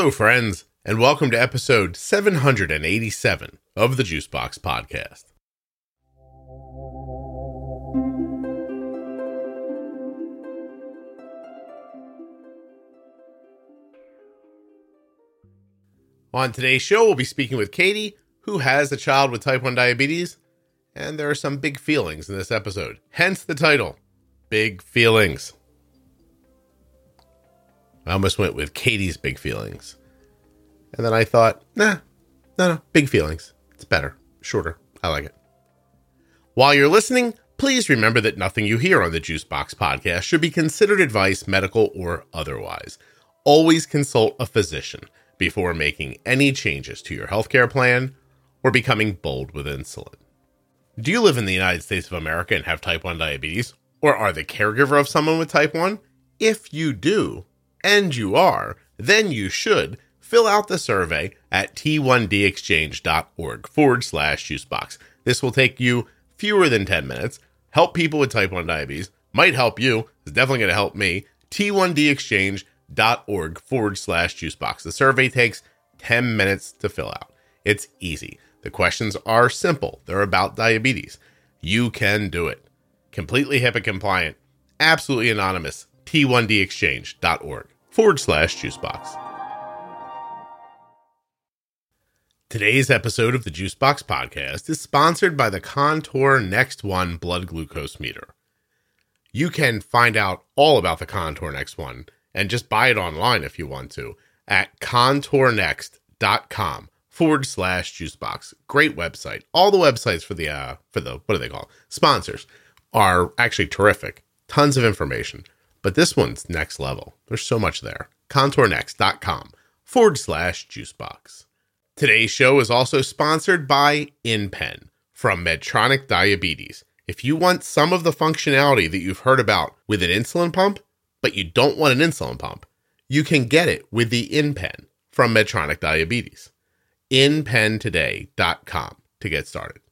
Hello, friends, and welcome to episode 787 of the Juicebox Podcast. On today's show, we'll be speaking with Katie, who has a child with type 1 diabetes, and there are some big feelings in this episode. Hence the title Big Feelings. I almost went with Katie's Big Feelings. And then I thought, nah, no, no, Big Feelings. It's better, shorter. I like it. While you're listening, please remember that nothing you hear on the Juicebox podcast should be considered advice, medical or otherwise. Always consult a physician before making any changes to your healthcare plan or becoming bold with insulin. Do you live in the United States of America and have type 1 diabetes? Or are the caregiver of someone with type 1? If you do, and you are, then you should fill out the survey at t1dexchange.org forward slash juicebox. This will take you fewer than 10 minutes, help people with type 1 diabetes, might help you, it's definitely going to help me. t1dexchange.org forward slash juicebox. The survey takes 10 minutes to fill out. It's easy. The questions are simple, they're about diabetes. You can do it. Completely HIPAA compliant, absolutely anonymous. T1dexchange.org forward slash juicebox. Today's episode of the Juicebox Podcast is sponsored by the Contour Next One blood glucose meter. You can find out all about the Contour Next One and just buy it online if you want to at contournext.com forward slash juicebox. Great website. All the websites for the uh for the what do they call sponsors are actually terrific. Tons of information. But this one's next level. There's so much there. Contournext.com forward slash juicebox. Today's show is also sponsored by InPen from Medtronic Diabetes. If you want some of the functionality that you've heard about with an insulin pump, but you don't want an insulin pump, you can get it with the InPen from Medtronic Diabetes. InPentoday.com to get started.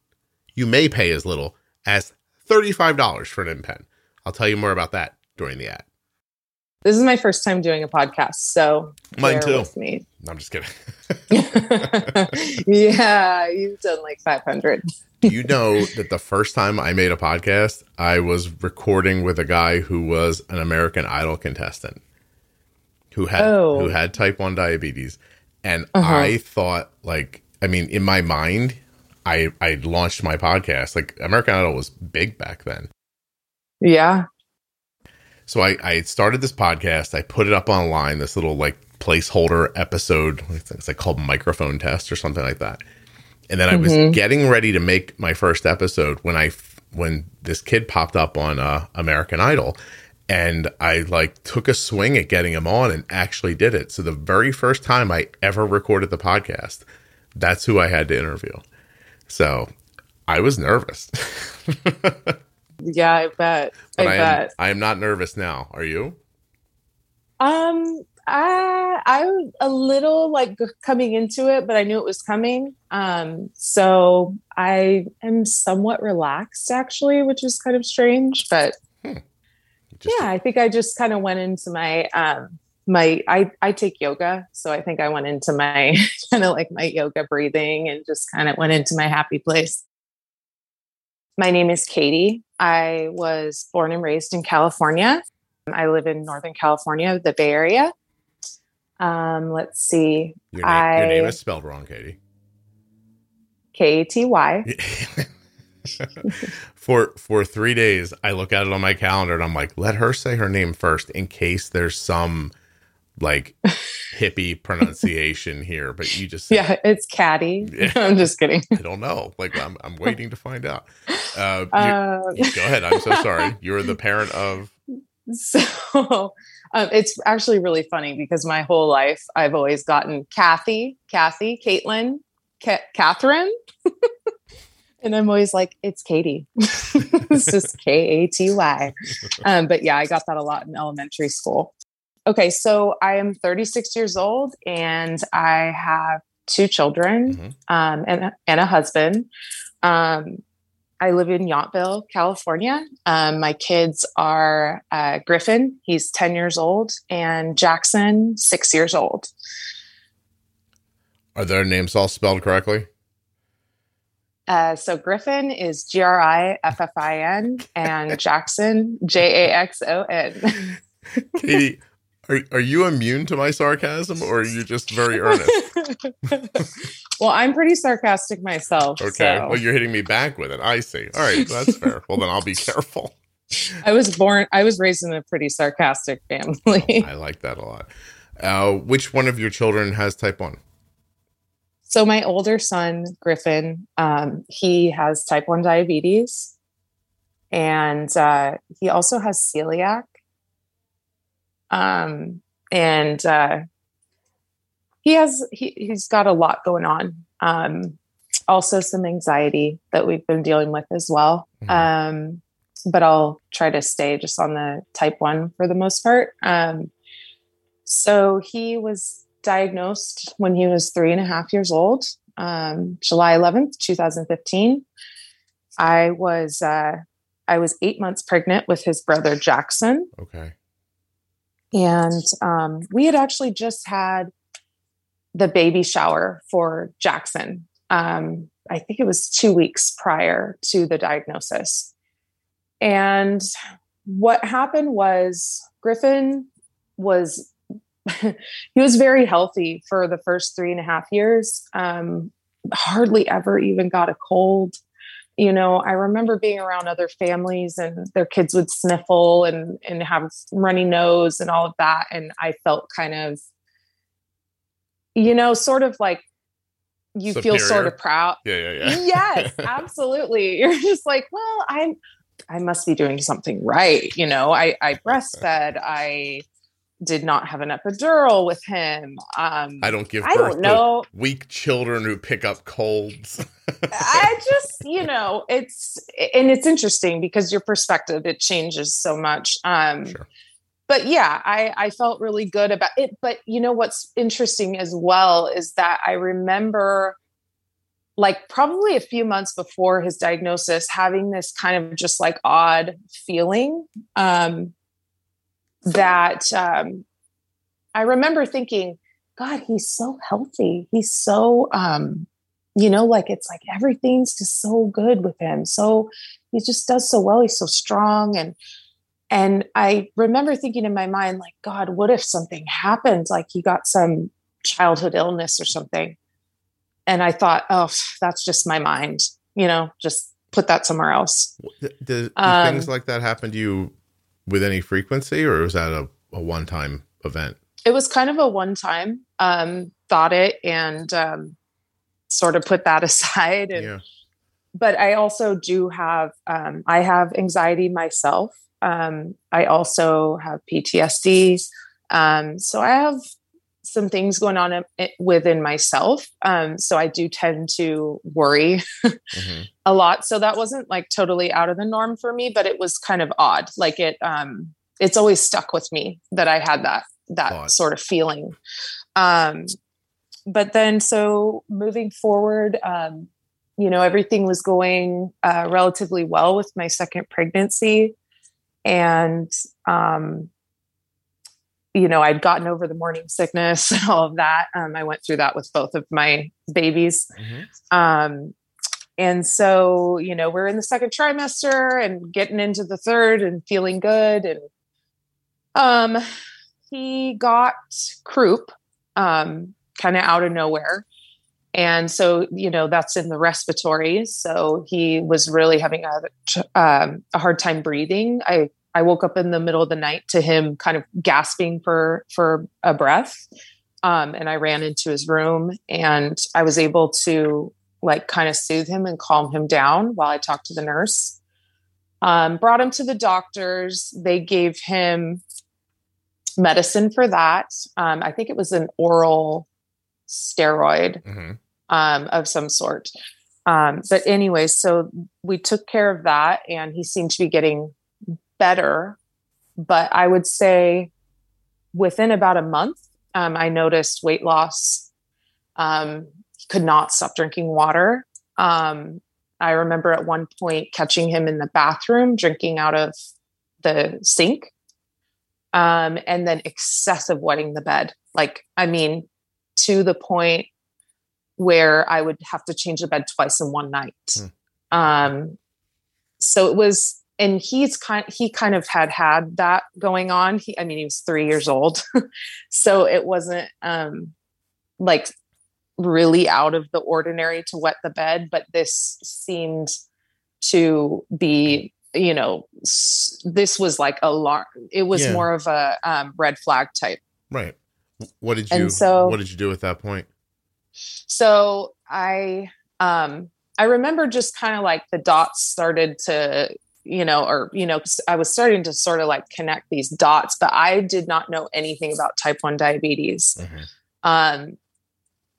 You may pay as little as $35 for an InPen. I'll tell you more about that during the ad. This is my first time doing a podcast, so Mine too. me. I'm just kidding. yeah, you've done like 500. you know that the first time I made a podcast, I was recording with a guy who was an American Idol contestant who had Oh. who had type 1 diabetes and Uh-huh. I thought like I mean in my mind I I launched my podcast like American Idol was big back then. Yeah. So I, I started this podcast. I put it up online, this little like placeholder episode. It's, like called microphone test or something like that. And then I was Mhm. getting ready to make my first episode when I when this kid popped up on uh, American Idol, and I like took a swing at getting him on and actually did it. So the very first time I ever recorded the podcast, that's who I had to interview. So I was nervous. Yeah, I bet. I But I, am, bet. I am not nervous now. Are you? Um, I I was a little like coming into it, but I knew it was coming. Um, so I am somewhat relaxed actually, which is kind of strange, but Just yeah, I think I just kind of went into my um my I I take yoga, so I think I went into my kind of like my yoga breathing and just kind of went into my happy place. My name is Katie. I was born and raised in California. I live in Northern California, the Bay Area. Um, let's see, Your name, your name is spelled wrong, Katie. K A T Y. for for three days, I look at it on my calendar and I'm like, let her say her name first in case there's some like hippie pronunciation here. But you just Yeah, it's Caddy. Yeah. I'm just kidding. I don't know. Like I'm I'm waiting to find out. Uh, you- Um, go ahead. I'm so sorry. You're the parent of So um, it's actually really funny because my whole life I've always gotten Kathy, Kathy, Caitlin, Ca- Catherine. and I'm always like, it's Katie. it's just K A T Y. Um, but yeah, I got that a lot in elementary school. Okay, so I am 36 years old and I have two children Mhm. um, and, and a husband. Um, I live in Yountville, California. Um, my kids are uh, Griffin, he's 10 years old, and Jackson, six years old. Are their names all spelled correctly? Uh, so Griffin is G R I F F I N and Jackson J A X O N. Katie, are, are you immune to my sarcasm or are you just very earnest? well, I'm pretty sarcastic myself. Okay. so. Well, you're hitting me back with it. I see. All right. That's fair. Well, then I'll be careful. I was born, I was raised in a pretty sarcastic family. I like that a lot. Uh, which one of your children has type 1? So my older son, Griffin, um, he has type 1 diabetes and uh, he also has celiac. Um, and uh, he has, he, he's got a lot going on. Um, also some anxiety that we've been dealing with as well. Mhm. Um, but I'll try to stay just on the type 1 for the most part. Um, so he was diagnosed when he was three and a half years old, um, July 11th, 2015. I was uh, I was eight months pregnant with his brother Jackson, Okay. And um, we had actually just had the baby shower for Jackson. Um, I think it was two weeks prior to the diagnosis. And what happened was Griffin was he was very healthy for the first three and a half years. Um, hardly ever even got a cold. You know, I remember being around other families and their kids would sniffle and and have runny nose and all of that, and I felt kind of, you know, sort of like you feel sort of proud. Yeah, yeah, yeah. yes, absolutely. You're just like, well, I'm I must be doing something right. You know, I I breastfed. I did not have an epidural with him. Um, I don't give I birth don't know. to weak children who pick up colds. I just, you know, it's and it's interesting because your perspective it changes so much. Um, Sure. But yeah, I I felt really good about it. But you know what's interesting as well is that I remember, like probably a few months before his diagnosis, having this kind of just like odd feeling. Um, that um, I remember thinking, God, he's so healthy. He's so, um, you know, like it's like everything's just so good with him. So he just does so well. He's so strong. And, and I remember thinking in my mind, like, God, what if something happened? Like he got some childhood illness or something. And I thought, oh, that's just my mind, you know, just put that somewhere else. do, do Um, things like that happen to you with any frequency, or was that a, a one time event? it was kind of a one time um thought it and um sort of put that aside and Yeah. but i also do have um i have anxiety myself um i also have ptsd um so i have some things going on within myself um so i do tend to worry Mhm. a lot so that wasn't like totally out of the norm for me but it was kind of odd like it um it's always stuck with me that i had that that Thought. sort of feeling um but then so moving forward um you know everything was going uh, relatively well with my second pregnancy and um you know i'd gotten over the morning sickness and all of that um, i went through that with both of my babies Mhm. um, and so, you know, we're in the second trimester and getting into the third and feeling good. And um, he got croup um, kind of out of nowhere. And so, you know, that's in the respiratory. So he was really having a, um, a hard time breathing. I, I woke up in the middle of the night to him kind of gasping for, for a breath. Um, and I ran into his room and I was able to like kind of soothe him and calm him down while I talked to the nurse. Um, brought him to the doctors. They gave him medicine for that. Um, I think it was an oral steroid Mhm. um, of some sort. Um, but anyway, so we took care of that, and he seemed to be getting better. But I would say within about a month, um, I noticed weight loss. Um, he could not stop drinking water. Um, I remember at one point catching him in the bathroom drinking out of the sink, um, and then excessive wetting the bed. Like, I mean, to the point where I would have to change the bed twice in one night. Um, so it was, and he's kind, he kind of had had that going on. He, I mean, he was three years old, so it wasn't um, like really out of the ordinary to wet the bed, but this seemed to be you know this was like a lot it was yeah. more of a um, red flag type right what did you so, what did you do at that point so i um i remember just kind of like the dots started to you know or you know i was starting to sort of like connect these dots but i did not know anything about type 1 diabetes mm-hmm. um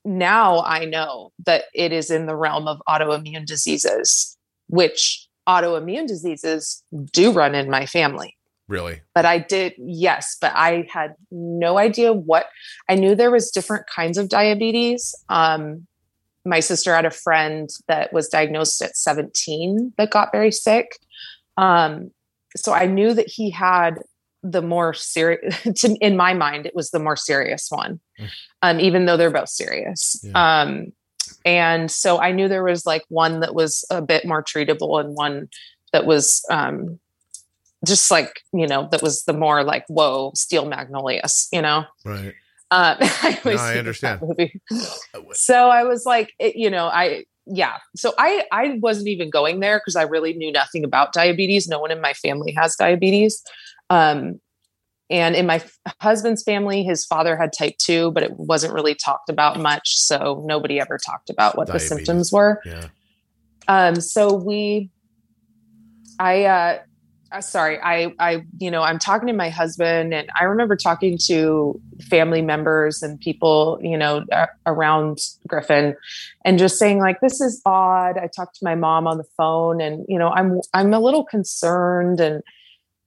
now i know that it is in the realm of autoimmune diseases which autoimmune diseases do run in my family. Really? But I did, yes, but I had no idea what I knew there was different kinds of diabetes. Um, my sister had a friend that was diagnosed at 17 that got very sick. Um, so I knew that he had the more serious in my mind it was the more serious one mm. um, even though they're both serious yeah. um, and so I knew there was like one that was a bit more treatable and one that was um, just like, you know, that was the more like, whoa, steel magnolias, you know? Right. Um, I, no, I understand. So I was like, it, you know, I, yeah. So I, I wasn't even going there because I really knew nothing about diabetes. No one in my family has diabetes. Um, and in my husband's family, his father had type 2, but it wasn't really talked about much. So nobody ever talked about what Diabetes. the symptoms were. Yeah. Um, so we, I, uh, uh, sorry, I, I, you know, I'm talking to my husband, and I remember talking to family members and people, you know, uh, around Griffin, and just saying like, "This is odd." I talked to my mom on the phone, and you know, I'm, I'm a little concerned, and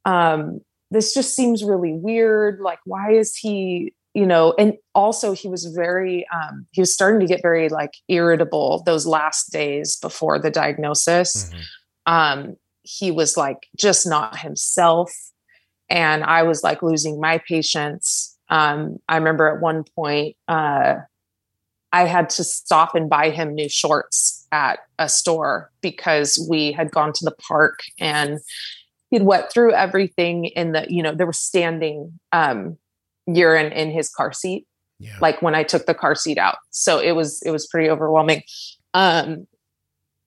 um, this just seems really weird. Like, why is he, you know, and also he was very, um, he was starting to get very like irritable those last days before the diagnosis. Mm-hmm. Um, he was like just not himself. And I was like losing my patience. Um, I remember at one point, uh, I had to stop and buy him new shorts at a store because we had gone to the park and he'd wet through everything in the you know there was standing um urine in his car seat yeah. like when i took the car seat out so it was it was pretty overwhelming um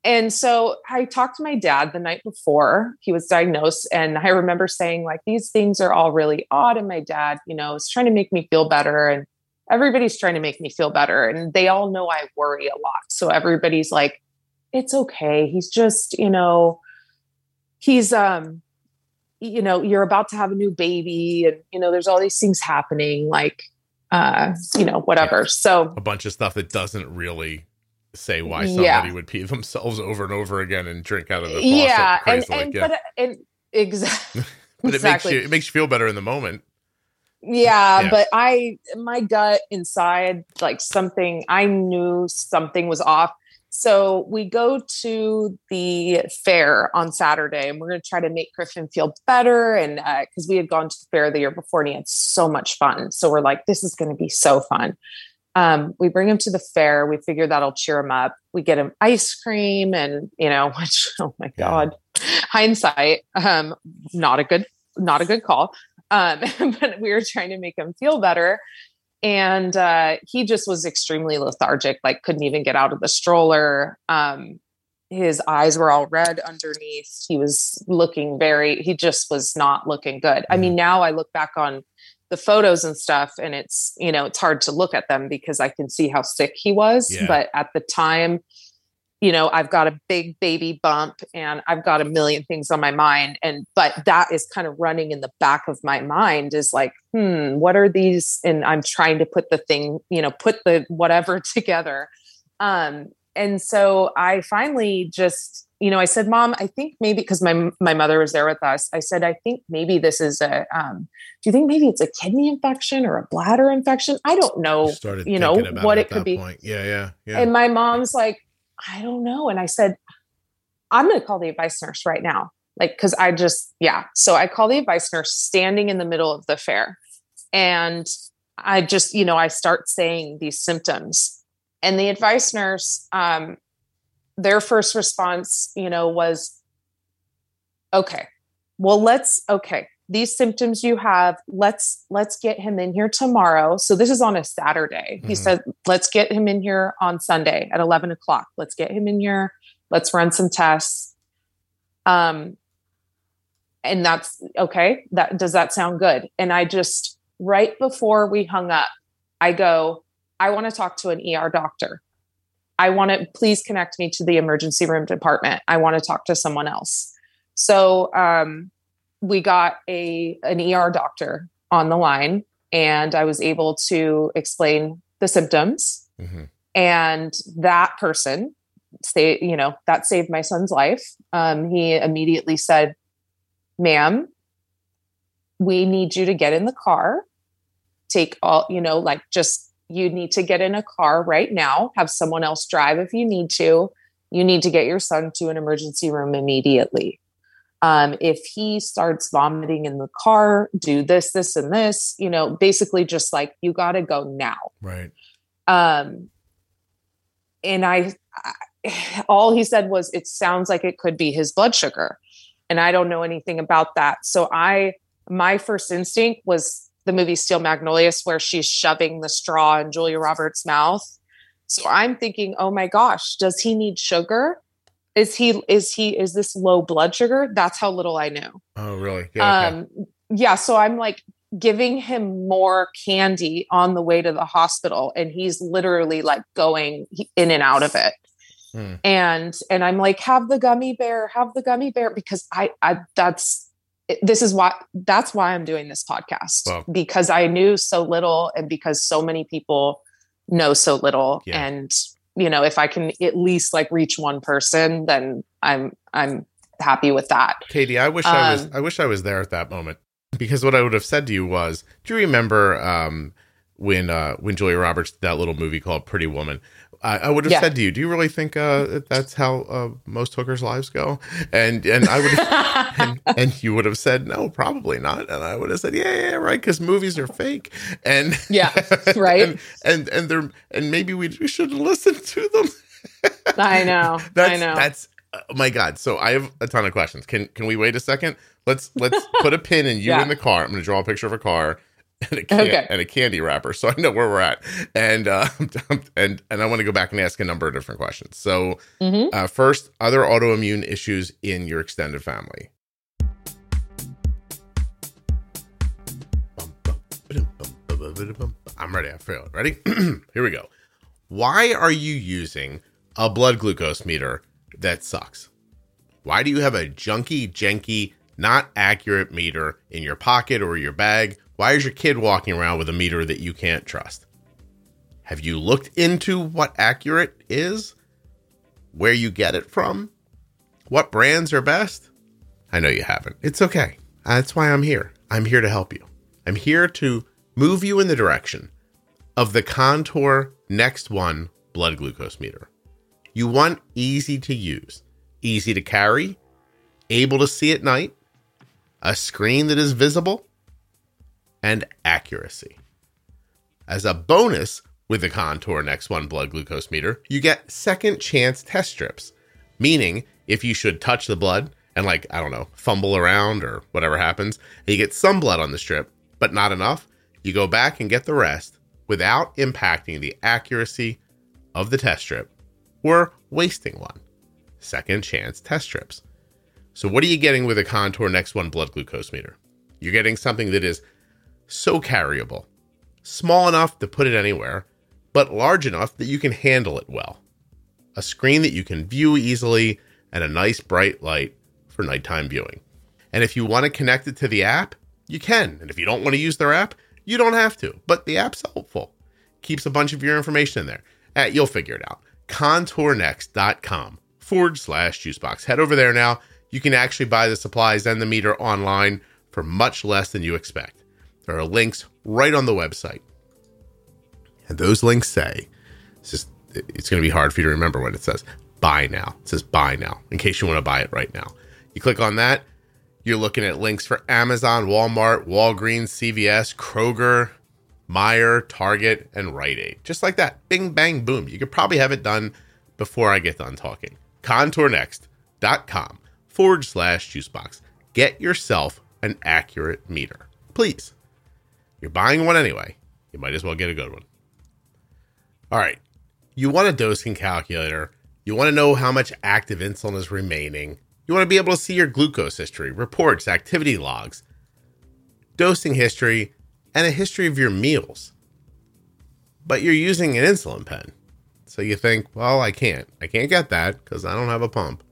and so i talked to my dad the night before he was diagnosed and i remember saying like these things are all really odd and my dad you know is trying to make me feel better and everybody's trying to make me feel better and they all know i worry a lot. So everybody's like it's okay. He's just you know he's um you know you're about to have a new baby and you know there's all these things happening like uh you know whatever. So a bunch of stuff that doesn't really say why somebody yeah. would pee themselves over and over again and drink out of the faucet yeah and, and yeah. but and exactly but it makes you it makes you feel better in the moment yeah, yeah, but I my gut inside like something I knew something was off so we go to the fair on Saturday and we're going to try to make Griffin feel better. And because uh, we had gone to the fair the year before and he had so much fun. So we're like, this is going to be so fun. Um, we bring him to the fair. We figure that'll cheer him up. We get him ice cream and, you know, which, oh my God, hindsight, um, not a good, not a good call. Um, but we were trying to make him feel better and uh, he just was extremely lethargic like couldn't even get out of the stroller um, his eyes were all red underneath he was looking very he just was not looking good i mean mm-hmm. now i look back on the photos and stuff and it's you know it's hard to look at them because i can see how sick he was yeah. but at the time you know i've got a big baby bump and i've got a million things on my mind and but that is kind of running in the back of my mind is like hmm what are these and i'm trying to put the thing you know put the whatever together um and so i finally just you know i said mom i think maybe because my my mother was there with us i said i think maybe this is a um do you think maybe it's a kidney infection or a bladder infection i don't know you, you know what it, it could be point. yeah yeah yeah and my mom's like I don't know. And I said, I'm going to call the advice nurse right now. Like, because I just, yeah. So I call the advice nurse standing in the middle of the fair. And I just, you know, I start saying these symptoms. and the advice nurse, um, their first response, you know, was, okay, well, let's, okay, these symptoms you have, let's, let's get him in here tomorrow. So this is on a Saturday. Mm-hmm. He said, let's get him in here on Sunday at 11 o'clock. Let's get him in here. Let's run some tests. Um, and that's okay. That does that sound good? And I just, right before we hung up, I go, I want to talk to an ER doctor. I want to please connect me to the emergency room department. I want to talk to someone else. So um, we got a an ER doctor on the line, and I was able to explain the symptoms. Mm-hmm. And that person, say, you know, that saved my son's life. Um, he immediately said, "Ma'am, we need you to get in the car, take all, you know, like just you need to get in a car right now, have someone else drive if you need to. You need to get your son to an emergency room immediately. Um, if he starts vomiting in the car, do this, this, and this, you know, basically just like, you got to go now. Right. Um, and I, I, all he said was, it sounds like it could be his blood sugar. And I don't know anything about that. So I, my first instinct was the movie Steel Magnolias where she's shoving the straw in Julia Roberts' mouth. So I'm thinking, oh my gosh, does he need sugar? Is he is he is this low blood sugar? That's how little I know. Oh, really? Yeah. Um, okay. yeah. So I'm like giving him more candy on the way to the hospital, and he's literally like going in and out of it. Hmm. And and I'm like, have the gummy bear, have the gummy bear, because I I that's this is why that's why I'm doing this podcast wow. because I knew so little and because so many people know so little yeah. and you know if I can at least like reach one person then I'm I'm happy with that. Katie, I wish um, I was um, I wish I was there at that moment because what I would have said to you was, do you remember um when uh when Julia Roberts did that little movie called Pretty Woman I, I would have yeah. said to you, "Do you really think uh, that's how uh, most hookers' lives go?" And and I would, and, and, you would have said, "No, probably not." And I would have said, "Yeah, yeah, right," because movies are fake. And yeah, right. and and and they're and maybe we, we should listen to them. I know. That's, I know. That's oh my god. So I have a ton of questions. Can can we wait a second? Let's let's put a pin in you yeah. in the car. I'm going to draw a picture of a car and a, can- okay. and a candy wrapper, so I know where we're at. And uh, and and I want to go back and ask a number of different questions. So, mm-hmm. uh, first, other autoimmune issues in your extended family. I'm ready. I feel it. Ready? Here we go. Why are you using a blood glucose meter that sucks? Why do you have a junky, janky, not accurate meter in your pocket or your bag why is your kid walking around with a meter that you can't trust? Have you looked into what accurate is? Where you get it from? What brands are best? I know you haven't. It's okay. That's why I'm here. I'm here to help you. I'm here to move you in the direction of the Contour Next One blood glucose meter. You want easy to use, easy to carry, able to see at night, a screen that is visible, and accuracy. As a bonus with the Contour Next One blood glucose meter, you get second chance test strips, meaning if you should touch the blood and, like, I don't know, fumble around or whatever happens, and you get some blood on the strip, but not enough, you go back and get the rest without impacting the accuracy of the test strip or wasting one. Second chance test strips. So, what are you getting with a Contour Next One blood glucose meter? You're getting something that is so carryable, small enough to put it anywhere, but large enough that you can handle it well. A screen that you can view easily, and a nice bright light for nighttime viewing. And if you want to connect it to the app, you can. And if you don't want to use their app, you don't have to. But the app's helpful. Keeps a bunch of your information in there. You'll figure it out. Contournext.com forward slash juicebox. Head over there now. You can actually buy the supplies and the meter online for much less than you expect. There are links right on the website. And those links say, it's just, it's going to be hard for you to remember what it says. Buy now. It says buy now in case you want to buy it right now. You click on that, you're looking at links for Amazon, Walmart, Walgreens, CVS, Kroger, Meijer, Target, and Rite Aid. Just like that. Bing, bang, boom. You could probably have it done before I get done talking. ContourNext.com forward slash juicebox. Get yourself an accurate meter. Please. You're buying one anyway. You might as well get a good one. All right. You want a dosing calculator. You want to know how much active insulin is remaining. You want to be able to see your glucose history, reports, activity logs, dosing history, and a history of your meals. But you're using an insulin pen. So you think, well, I can't. I can't get that because I don't have a pump.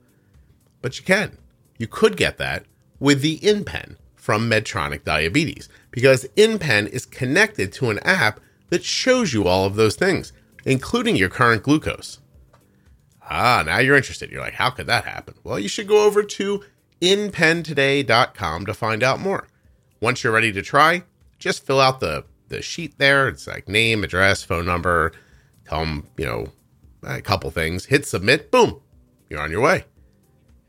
But you can. You could get that with the InPen from Medtronic Diabetes because InPen is connected to an app that shows you all of those things, including your current glucose. Ah, now you're interested. You're like, how could that happen? Well, you should go over to inpentoday.com to find out more. Once you're ready to try, just fill out the, the sheet there. It's like name, address, phone number, tell them, you know, a couple things, hit submit, boom, you're on your way.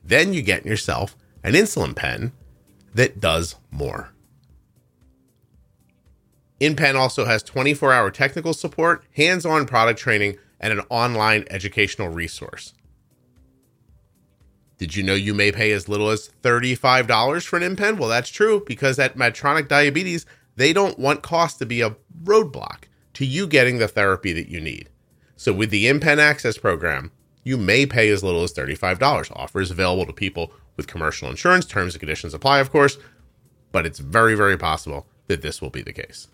Then you get yourself an insulin pen that does more. InPen also has 24 hour technical support, hands on product training, and an online educational resource. Did you know you may pay as little as $35 for an InPen? Well, that's true because at Medtronic Diabetes, they don't want cost to be a roadblock to you getting the therapy that you need. So with the InPen Access program, you may pay as little as $35. Offers available to people with commercial insurance. Terms and conditions apply, of course, but it's very, very possible that this will be the case.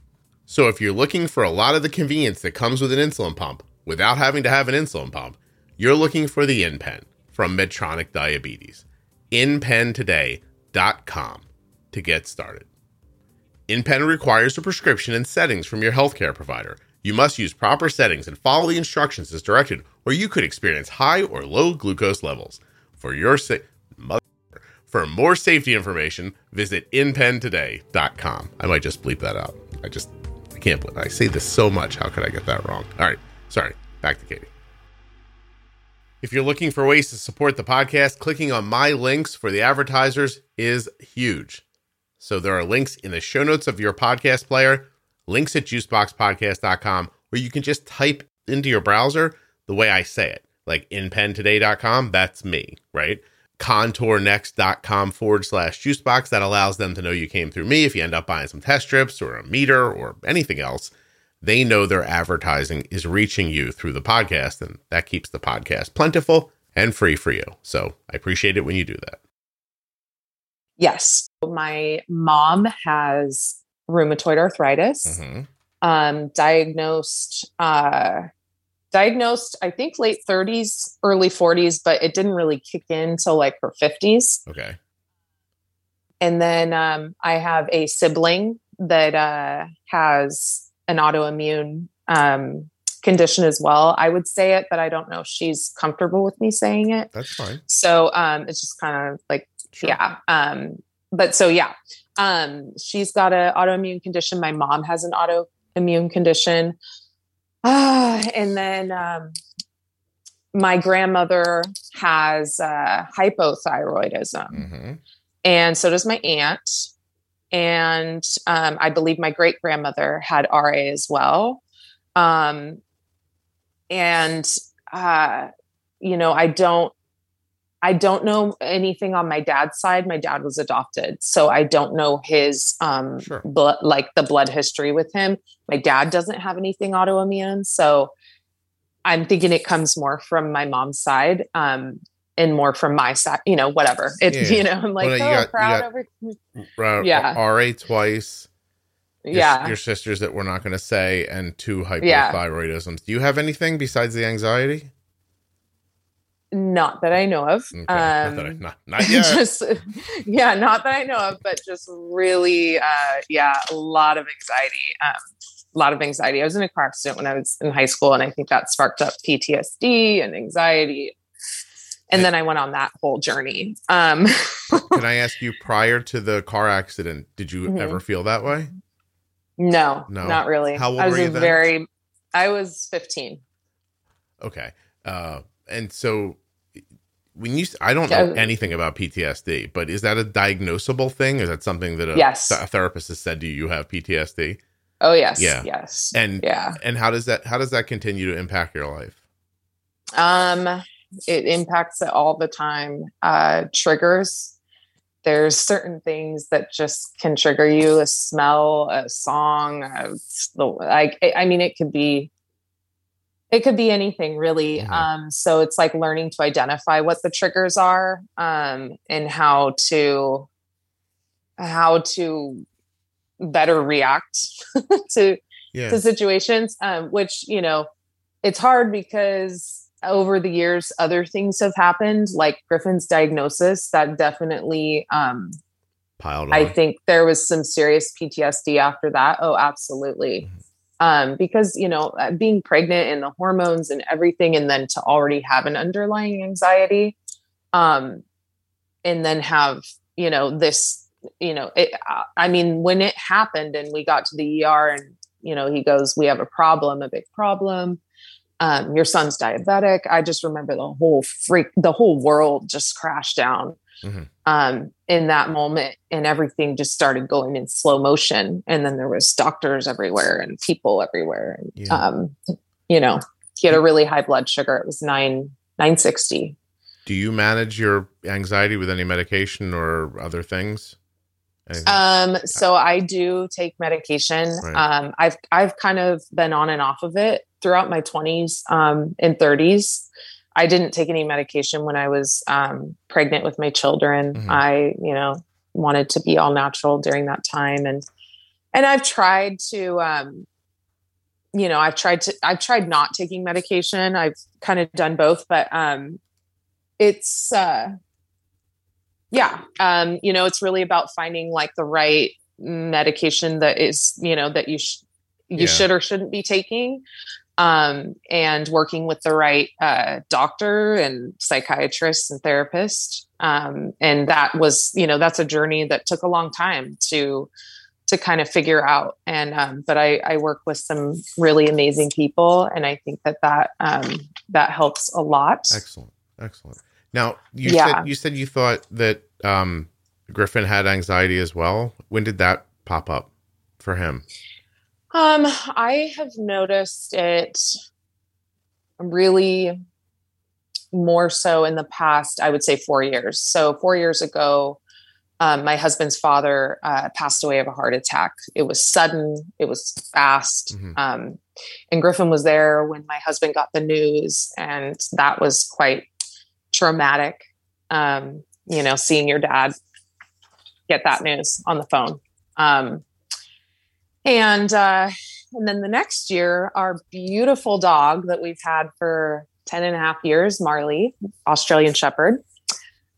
So if you're looking for a lot of the convenience that comes with an insulin pump without having to have an insulin pump, you're looking for the InPen from Medtronic Diabetes. InPentoday.com to get started. InPen requires a prescription and settings from your healthcare provider. You must use proper settings and follow the instructions as directed, or you could experience high or low glucose levels. For your sa- mother- for more safety information, visit inpentoday.com. I might just bleep that out. I just Believe I say this so much. How could I get that wrong? All right, sorry. Back to Katie. If you're looking for ways to support the podcast, clicking on my links for the advertisers is huge. So there are links in the show notes of your podcast player, links at juiceboxpodcast.com, where you can just type into your browser the way I say it, like inpentoday.com. That's me, right? Contournext.com forward slash juicebox. That allows them to know you came through me. If you end up buying some test strips or a meter or anything else, they know their advertising is reaching you through the podcast, and that keeps the podcast plentiful and free for you. So I appreciate it when you do that. Yes. My mom has rheumatoid arthritis, Mhm. um, diagnosed, uh, diagnosed, I think late 30s, early 40s, but it didn't really kick in till like her 50s. Okay. And then um, I have a sibling that uh, has an autoimmune um, condition as well. I would say it, but I don't know if she's comfortable with me saying it. That's fine. So um, it's just kind of like Sure. yeah um but so yeah um she's got an autoimmune condition my mom has an autoimmune condition ah and then um my grandmother has uh hypothyroidism. Hmm and so does my aunt. And um, i believe my great grandmother had ra as well. Um, and uh, you know i don't i don't know anything on my dad's side my dad was adopted so i don't know his um, Sure. blood like the blood history with him my dad doesn't have anything autoimmune so i'm thinking it comes more from my mom's side um, and more from my side you know whatever it's Yeah. you know i'm like Well, oh got- proud over Yeah. RA twice. Your, yeah Your sisters that we're not going to say, and two Yeah. hypothyroidisms. Do you have anything besides the anxiety? Not that i know of Okay. not, that I, um not, not yet. just yeah not that i know of but just really uh yeah a lot of anxiety um a lot of anxiety i was in a car accident when i was in high school and i think that sparked up ptsd and anxiety and then i went on that whole journey um Can I ask you, prior to the car accident, did you Mhm. ever feel that way? no, No. not really How old i was were you then? very i was 15 Okay. Uh, and so when you, I don't know anything about PTSD, but is that a diagnosable thing? Is that something that a, Yes. a therapist has said to you, you have PTSD? Oh yes. Yeah. Yes. And yeah. and how does that how does that continue to impact your life? Um, it impacts it all the time. Uh, triggers. There's certain things that just can trigger you. A smell, a song. A, like I mean, it could be. It could be anything really. Um, so it's like learning to identify what the triggers are um, and how to how to better react to Yeah. to situations um, which you know it's hard because over the years other things have happened like griffin's diagnosis that definitely um, Piled on. i think there was some serious ptsd after that oh absolutely um, because you know uh, being pregnant and the hormones and everything and then to already have an underlying anxiety um, and then have you know this you know it, uh, i mean when it happened and we got to the er and you know he goes we have a problem a big problem. Um, your son's diabetic. I just remember the whole freak the whole world just crashed down Mhm. um, in that moment and everything just started going in slow motion and then there was doctors everywhere and people everywhere and Yeah. um, you know he had a really high blood sugar it was 9 960 Do you manage your anxiety with any medication or other things? Anything? Um, so I do take medication. Right. Um, I've I've kind of been on and off of it throughout my twenties um, and thirties. I didn't take any medication when I was um, pregnant with my children. Mhm. I, you know, wanted to be all natural during that time, and and I've tried to, um, you know, I've tried to, I've tried not taking medication. I've kind of done both, but um, it's uh, yeah um you know it's really about finding like the right medication that is you know that you sh- you Yeah. should or shouldn't be taking um and working with the right uh doctor and psychiatrist and therapist um and that was you know that's a journey that took a long time to to kind of figure out and um but i i work with some really amazing people and i think that that um that helps a lot excellent, excellent. Now you Yeah. said you said you thought that um, Griffin had anxiety as well. When did that pop up for him? Um, I have noticed it really more so in the past, I would say four years. So, four years ago, um, my husband's father uh, passed away of a heart attack. It was sudden, it was fast. Mhm. Um, and Griffin was there when my husband got the news, and that was quite traumatic. Um, you know, seeing your dad get that news on the phone. And uh, and then the next year, our beautiful dog that we've had for 10 and a half years, Marley, Australian Shepherd,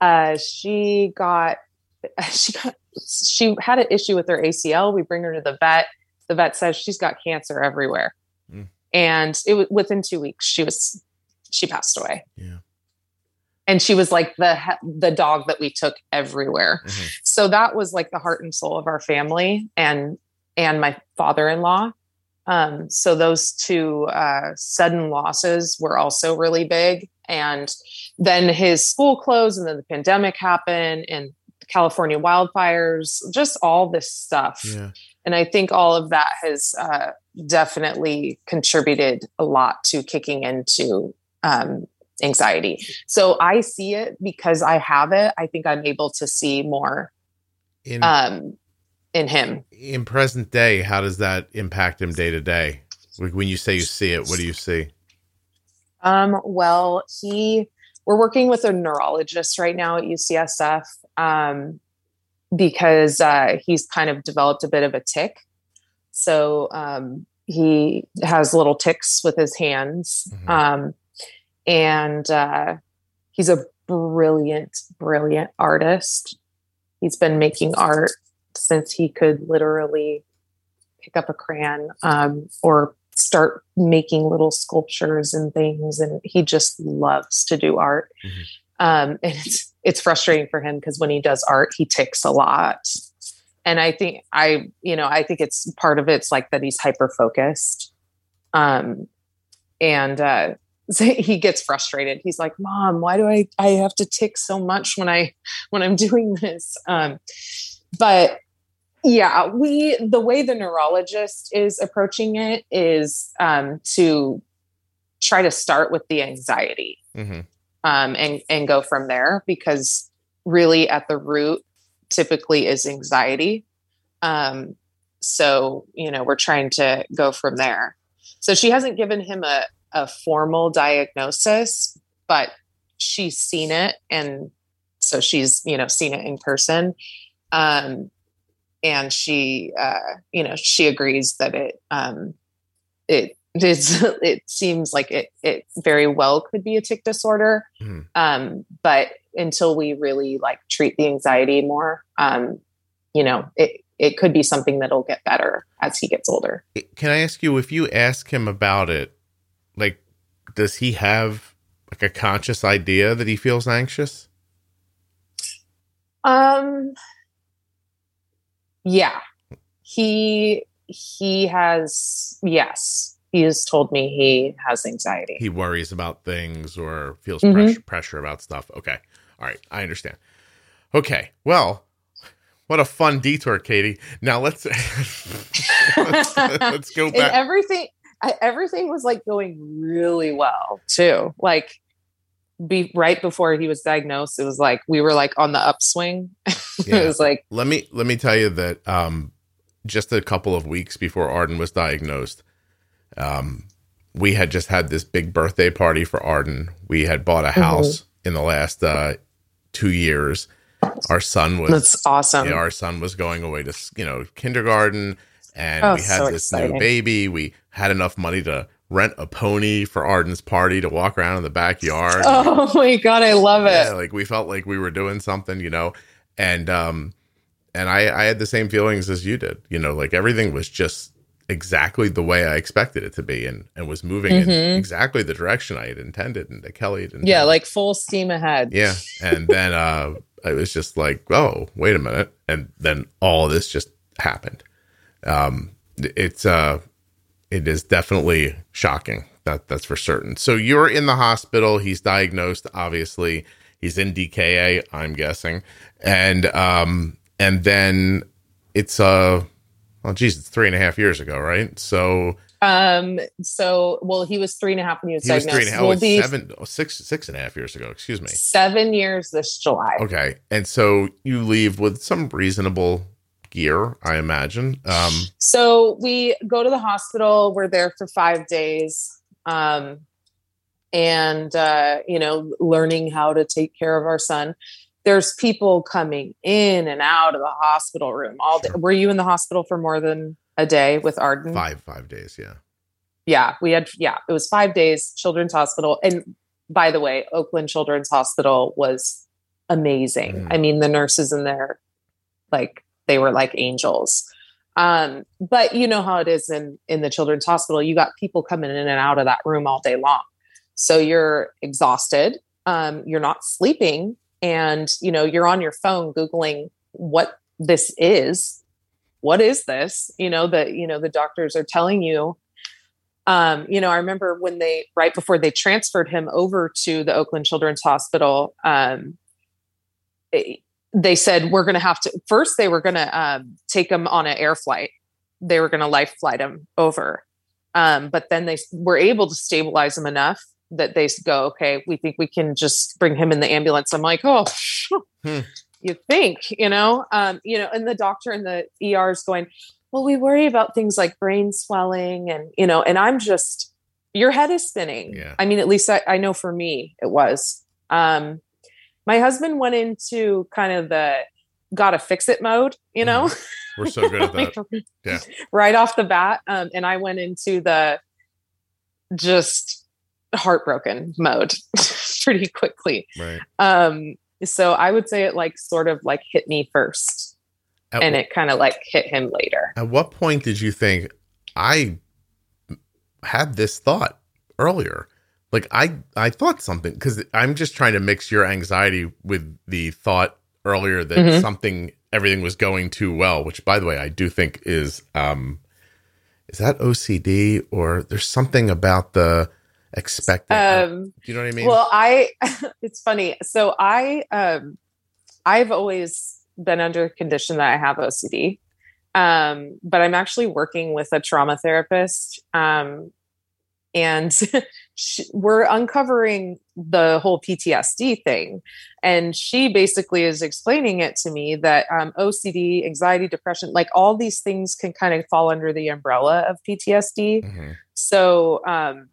uh, she got she got she had an issue with her ACL. We bring her to the vet. The vet says she's got cancer everywhere. Mm. And it was within two weeks, she was she passed away. Yeah. And she was like the the dog that we took everywhere Mhm. so that was like the heart and soul of our family and and my father-in-law. Um so those two uh sudden losses were also really big. And then his school closed and then the pandemic happened and california wildfires just all this stuff. Yeah. and i think all of that has uh definitely contributed a lot to kicking into um anxiety. So i see it because i have it. I think i'm able to see more In um in him in present day, how does that impact him day to day? Like, When you say you see it, what do you see? um well he we're working with a neurologist right now at ucsf um because uh he's kind of developed a bit of a tic so um he has little tics with his hands Mhm. um and uh he's a brilliant brilliant artist he's been making art since he could literally pick up a crayon um, or start making little sculptures and things. And he just loves to do art. Mhm. um, and it's it's frustrating for him because when he does art he tics a lot. And i think i you know i think it's part of it's like that he's hyper focused um and uh so he gets frustrated. He's like mom why do i i have to tic so much when i when i'm doing this? Um but Yeah, we the way the neurologist is approaching it is um, to try to start with the anxiety Mm-hmm. um, and and go from there because really at the root typically is anxiety. Um, so you know we're trying to go from there. So she hasn't given him a a formal diagnosis, but she's seen it, and so she's you know seen it in person. Um, and she uh, you know she agrees that it um, it it's, it seems like it it very well could be a tic disorder Mhm. um but until we really like treat the anxiety more um you know it it could be something that'll get better as he gets older Can I ask you if you ask him about it, like, does he have like a conscious idea that he feels anxious? um yeah he he has yes he has told me he has anxiety He worries about things or feels Mhm. pressure, pressure about stuff. Okay. All right. I understand. Okay. Well, what a fun detour, Katie. Now let's let's, let's go and back. everything everything was like going really well too like be right before he was diagnosed it was like we were like on the upswing Yeah. it was like let me let me tell you that um just a couple of weeks before Arden was diagnosed, um, we had just had this big birthday party for Arden. We had bought a Mm-hmm. house in the last uh, two years. Our son was that's awesome yeah, our son was going away to you know kindergarten, and Oh, we had so this new baby. We had enough money to rent a pony for Arden's party to walk around in the backyard. oh my god i love it yeah, like we felt like we were doing something, you know, and um, and I I had the same feelings as you did, you know, like everything was just exactly the way I expected it to be, and and was moving in Mhm. exactly the direction I had intended, and that Kelly had intended. yeah like full steam ahead Yeah. And then uh it was just like, oh, wait a minute. And then all this just happened. Um it's uh it is definitely shocking. That that's for certain. So you're in the hospital, he's diagnosed, obviously. He's in DKA, I'm guessing. And um and then it's uh well geez, it's three and a half years ago, right? So um so well he was three and a half when he was he was three and a half, We'll oh, it's be seven, oh, six, six and a half years ago, excuse me. seven years this july Okay. And so you leave with some reasonable gear, I imagine. Um, So we go to the hospital. We're there for five days. Um, and, uh, you know, learning how to take care of our son. There's people coming in and out of the hospital room all day. Sure. Were you in the hospital for more than a day with Arden? five, five days. Yeah. Yeah, we had, yeah, it was five days, Children's Hospital. And by the way, Oakland Children's Hospital was amazing. Mm. I mean, the nurses in there, like, they were like angels. Um, but you know how it is in in the children's hospital. You got people coming in and out of that room all day long. So you're exhausted. Um, you're not sleeping, and you know you're on your phone googling what this is. What is this? You know that you know the doctors are telling you. Um, you know, I remember when they right before they transferred him over to the Oakland Children's Hospital. Um, it- they said we're going to have to first they were going to um, take him on an air flight. They were going to life flight him over. Um, but then they were able to stabilize him enough that they go okay we think we can just bring him in the ambulance. I'm like oh Hmm. you think you know? Um, you know and the doctor in the er is going well we worry about things like brain swelling and you know and i'm just your head is spinning. Yeah. i mean at least I, I know for me it was. Um, my husband went into kind of the gotta fix it mode, you know, We're so good at that. Like, Yeah. right off the bat. Um, and I went into the just heartbroken mode pretty quickly. Right. Um, so I would say it like sort of like hit me first At, and it kind of like hit him later. at what point did you think I had this thought earlier? Like I, I thought something because I'm just trying to mix your anxiety with the thought earlier that Mhm. something, everything was going too well. Which, by the way, I do think is, um, is that OCD or there's something about the expecting? Um, do you know what I mean? Well, I it's funny. So I um I've always been under the condition that I have OCD. Um, but I'm actually working with a trauma therapist. Um, and she, we're uncovering the whole PTSD thing. And she basically is explaining it to me that um, OCD, anxiety, depression, like all these things can kind of fall under the umbrella of PTSD. Mm-hmm. So, um,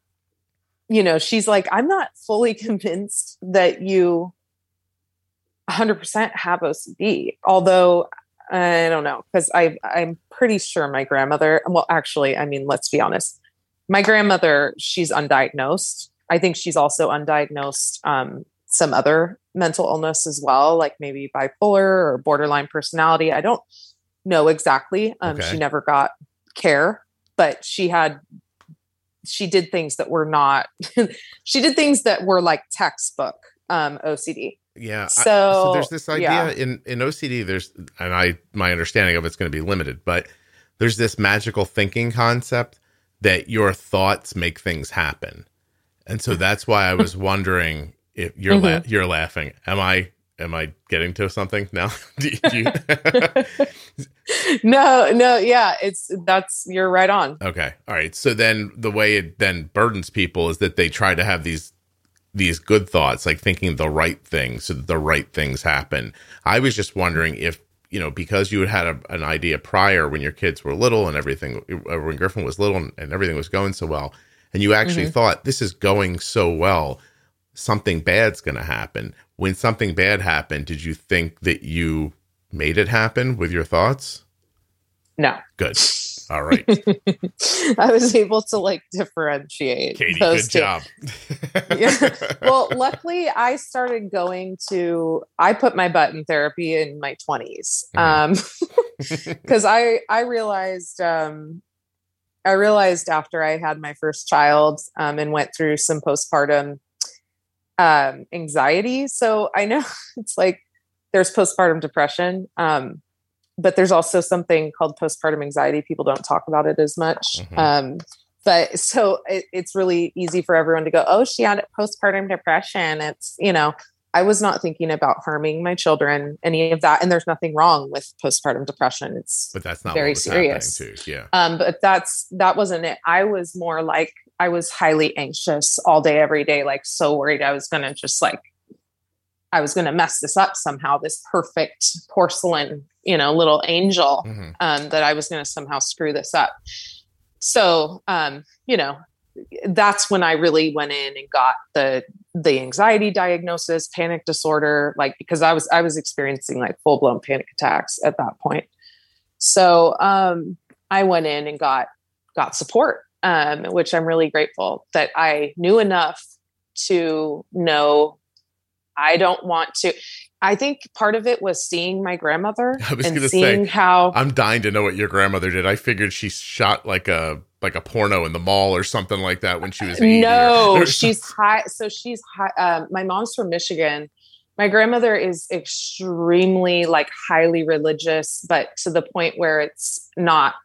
you know, she's like, I'm not fully convinced that you 100% have OCD, although I don't know because I I'm pretty sure my grandmother. Well, actually, I mean, let's be honest. My grandmother, she's undiagnosed. I think she's also undiagnosed um, some other mental illness as well, like maybe bipolar or borderline personality. I don't know exactly. Um, okay. She never got care, but she had she did things that were not. she did things that were like textbook um, OCD. Yeah. So, I, so there's this idea yeah. in in OCD. There's and I my understanding of it's going to be limited, but there's this magical thinking concept that your thoughts make things happen, and so that's why I was wondering if you're mm-hmm. la- you're laughing. Am I am I getting to something now? you, no, no, yeah, it's that's you're right on. Okay, all right. So then the way it then burdens people is that they try to have these these good thoughts, like thinking the right thing so that the right things happen. I was just wondering if, you know, because you had had a, an idea prior when your kids were little and everything, uh, when Griffin was little and, and everything was going so well, and you actually mm-hmm. thought this is going so well, something bad's going to happen. When something bad happened, did you think that you made it happen with your thoughts? No. Good. All right. I was able to like differentiate Katie, those good two. job. yeah. Well, luckily I started going to I put my butt in therapy in my 20s. Mm-hmm. Um cuz I I realized um I realized after I had my first child um and went through some postpartum um anxiety. So I know it's like there's postpartum depression. Um but there's also something called postpartum anxiety. People don't talk about it as much. Mm-hmm. Um, but so it, it's really easy for everyone to go, oh, she had postpartum depression. It's, you know, I was not thinking about harming my children, any of that. And there's nothing wrong with postpartum depression. It's but that's not very serious. Yeah. Um, but that's that wasn't it. I was more like I was highly anxious all day, every day, like so worried I was gonna just like I was gonna mess this up somehow, this perfect porcelain you know little angel mm-hmm. um, that I was going to somehow screw this up. So um, you know that's when I really went in and got the the anxiety diagnosis, panic disorder, like because I was I was experiencing like full blown panic attacks at that point. So um, I went in and got got support, um, which I'm really grateful that I knew enough to know I don't want to. I think part of it was seeing my grandmother I was and seeing say, how I'm dying to know what your grandmother did. I figured she shot like a like a porno in the mall or something like that when she was 80 no she's high so she's high um, my mom's from michigan my grandmother is extremely like highly religious but to the point where it's not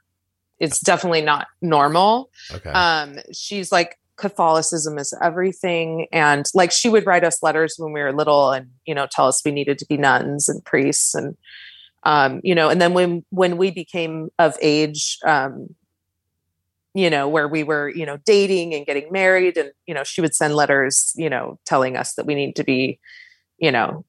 it's definitely not normal okay um she's like Catholicism is everything. And like she would write us letters when we were little and, you know, tell us we needed to be nuns and priests and, um, you know, and then when, when we became of age, um, you know, where we were, you know, dating and getting married and, you know, she would send letters, you know, telling us that we need to be, you know,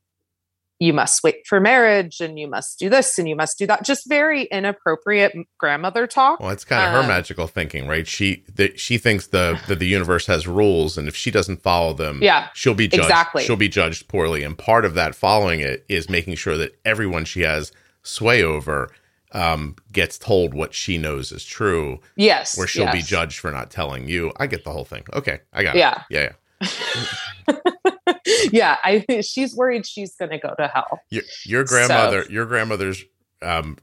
you must wait for marriage and you must do this and you must do that. Just very inappropriate grandmother talk. Well it's kind of um, her magical thinking right? She that she thinks the that the universe has rules and if she doesn't follow them yeah she'll be judged exactly. she'll be judged poorly. And part of that following it is making sure that everyone she has sway over um, gets told what she knows is true yes where she'll yes. be judged for not telling you. I get the whole thing. Okay i got yeah. it yeah yeah yeah, I she's worried she's going to go to hell. Your, your grandmother, so. your grandmother's um,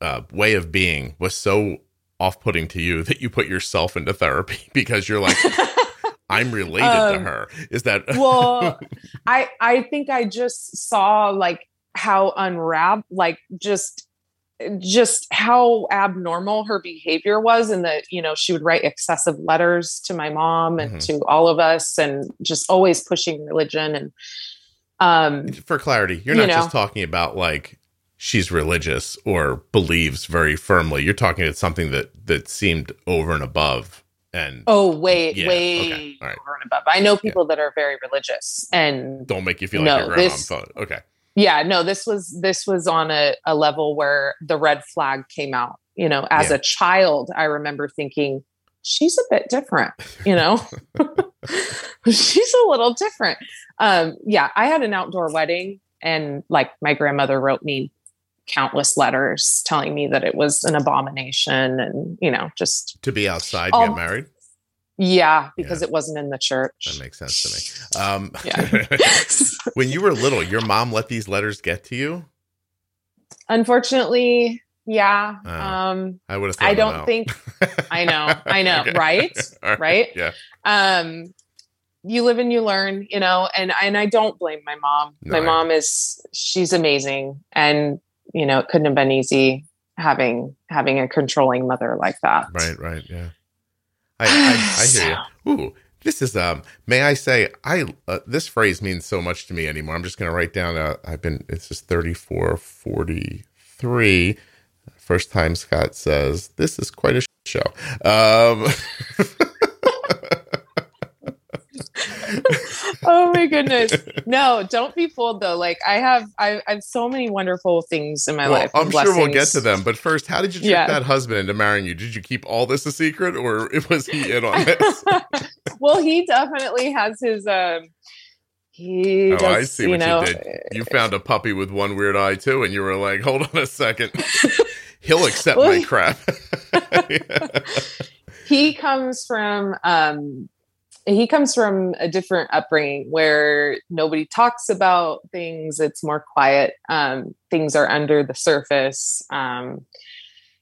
uh, way of being was so off-putting to you that you put yourself into therapy because you're like, I'm related um, to her. Is that well? I I think I just saw like how unwrap like just just how abnormal her behavior was and that you know she would write excessive letters to my mom and mm-hmm. to all of us and just always pushing religion and um for clarity you're not you know, just talking about like she's religious or believes very firmly. You're talking about something that that seemed over and above. And Oh, way, Yeah, way okay, right. over and above. I know people that are very religious, and don't make you feel like No, your grandma on this- phone. Okay. Yeah, no, this was this was on a, a level where the red flag came out. You know, as Yeah. a child, I remember thinking she's a bit different. You know, she's a little different. Um, yeah, I had an outdoor wedding, and like my grandmother wrote me countless letters telling me that it was an abomination, and you know, just To be outside, Um, get married. Yeah, because Yeah. it wasn't in the church. That makes sense to me. Um, Yeah. when you were little, your mom let these letters get to you. Unfortunately, yeah. Oh. Um, I would have. I don't think I know, I know, right? All right? Yeah. um you live and you learn, you know, and and I don't blame my mom. No, my I- mom is she's amazing and you know, it couldn't have been easy having having a controlling mother like that. Right. Right. Yeah. I I, I hear you. Ooh. This is um. May I say I uh, this phrase means so much to me anymore. I'm just gonna write down. Uh, I've been. It's just 34, 43. First time Scott says this is quite a show. Um. oh my goodness. No, don't be fooled though. Like I have I, I have so many wonderful things in my well, life. I'm and sure we'll get to them, but first, how did you trick Yeah. that husband into marrying you? Did you keep all this a secret, or was he in on this? well, he definitely has his um he Oh, does, I see what you did. You found a puppy with one weird eye too, and you were like, "Hold on a second, he'll accept Well, my crap." he comes from um he comes from a different upbringing where nobody talks about things it's more quiet um things are under the surface um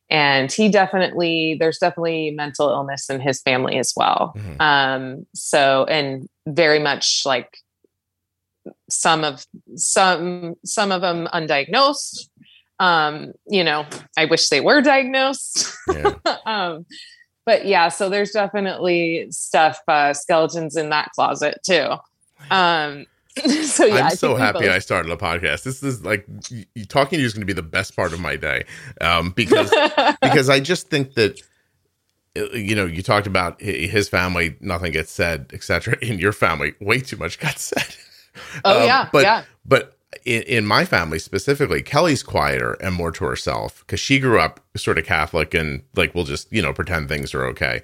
and he definitely there's definitely mental illness in his family as well Mhm. um so and very much like some of some some of them undiagnosed um you know i wish they were diagnosed yeah. um but yeah so there's definitely stuff uh skeletons in that closet too um so yeah I I'm think so happy both- I started a podcast. This is like y- y- talking to you is going to be the best part of my day, um, because because I just think that uh, you know you talked about his family, nothing gets said, etc. In your family, way too much got said. oh Um, yeah but yeah but in, in my family specifically, Kelly's quieter and more to herself because she grew up sort of Catholic and like we'll just you know pretend things are okay.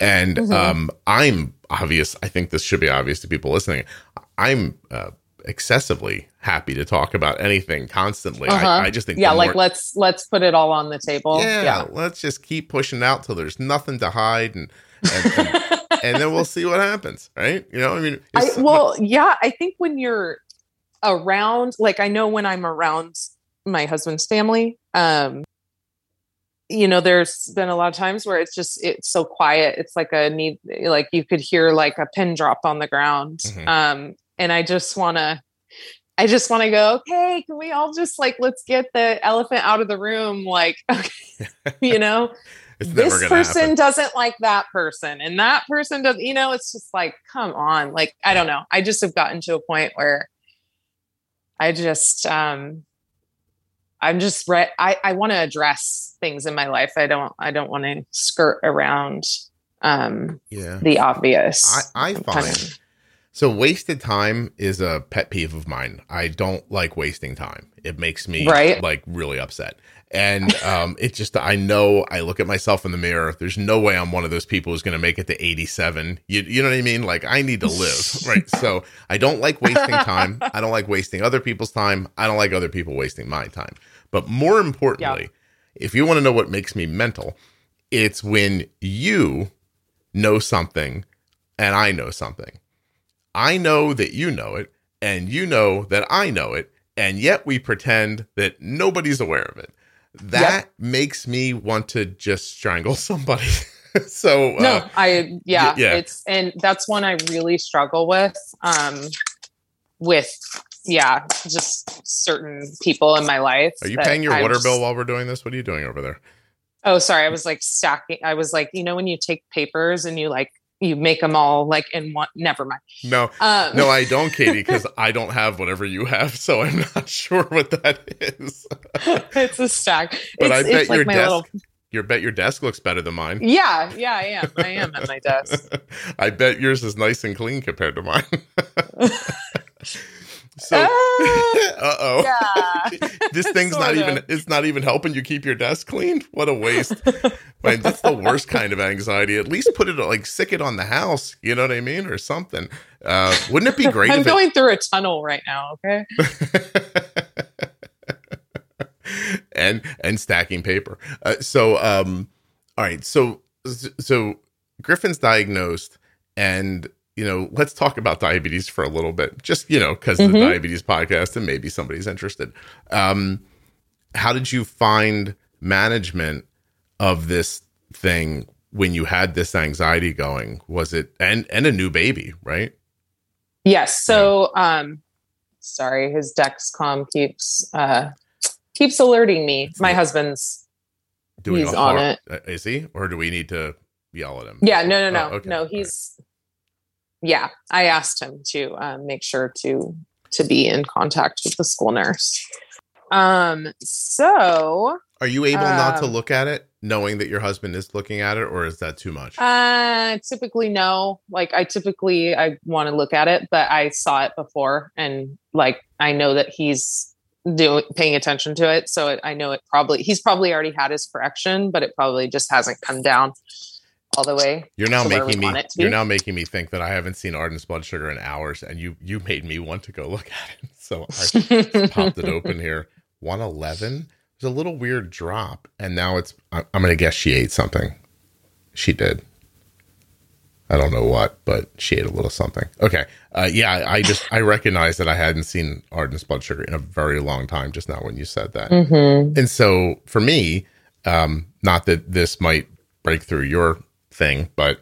And Mhm. um, I'm obvious. I think this should be obvious to people listening. I'm uh, excessively happy to talk about anything constantly. Uh-huh. I, I just think yeah like more- let's let's put it all on the table yeah, yeah, let's just keep pushing out till there's nothing to hide and and, and, and then we'll see what happens. Right? You know, I mean, I, well, yeah, I think when you're around, like I know when I'm around my husband's family, um, you know, there's been a lot of times where it's just it's so quiet. It's like a need, like you could hear like a pin drop on the ground, Mhm. um, and I just want to. I just want to go, okay, can we all just like, let's get the elephant out of the room? Like, okay, you know, this person happen. doesn't like that person and that person does you know it's just like come on like i don't know i just have gotten to a point where i just um i'm just re- i i want to address things in my life i don't i don't want to skirt around um Yeah. the obvious I, I find kinda- so wasted time is a pet peeve of mine. I don't like wasting time. It makes me Right. like really upset. And um it just I know I look at myself in the mirror. There's no way I'm one of those people who's gonna make it to 87. You you know what I mean? Like I need to live. right. So I don't like wasting time. I don't like wasting other people's time. I don't like other people wasting my time. But more importantly, if you want to know what makes me mental, it's when you know something and I know something. I know that you know it, and you know that I know it, and yet we pretend that nobody's aware of it. That makes me want to just strangle somebody. so, uh, no i yeah, yeah. it's and that's one i really struggle with um with yeah just certain people in my life are you paying your I'm water just- bill while we're doing this? What are you doing over there? Oh, sorry. I was like stacking. I was like, you know, when you take papers and you like, you make them all like in one. Never mind. No, Um, no, I don't, Katie, because I don't have whatever you have, so I'm not sure what that is. it's a stack. But it's, I bet like your my desk, little. your bet your desk looks better than mine. Yeah, yeah, I am. I am at my desk. I bet yours is nice and clean compared to mine. So, uh oh. yeah. this thing's not even of. it's not even helping you keep your desk clean what a waste man that's the worst kind of anxiety at least put it like sick it on the house you know what i mean or something uh wouldn't it be great I'm going through a tunnel right now. Okay. and and stacking paper uh, so um all right so so griffin's diagnosed and you know let's talk about diabetes for a little bit just you know because the Mhm. diabetes podcast and maybe somebody's interested um how did you find management of this thing when you had this anxiety going was it and and a new baby right Yes. So, um, sorry, his Dexcom keeps uh keeps alerting me. My husband's. doing He's a on hard- it. uh, is he or do we need to yell at him Yeah. No. No. No. Oh, okay. No. He's. Yeah, I asked him to um, make sure to to be in contact with the school nurse. Um. So, Are you able not to Um, look at it, knowing that your husband is looking at it, or is that too much? uh, typically no. Like I typically I want to look at it, but I saw it before, and like I know that he's doing paying attention to it, so it, I know it probably he's probably already had his correction, but it probably just hasn't come down all the way. you're now to where we making me. want it to You're now making me think that I haven't seen Arden's blood sugar in hours, and you you made me want to go look at it. So I popped it open here. One eleven. There's a little weird drop, and now it's. I'm gonna guess she ate something. She did. I don't know what, but she ate a little something. Okay. Uh, yeah, I- just I recognized that I hadn't seen Arden's blood sugar in a very long time. Just now when you said that. Mhm. And so for me, um, not that this might break through your thing, but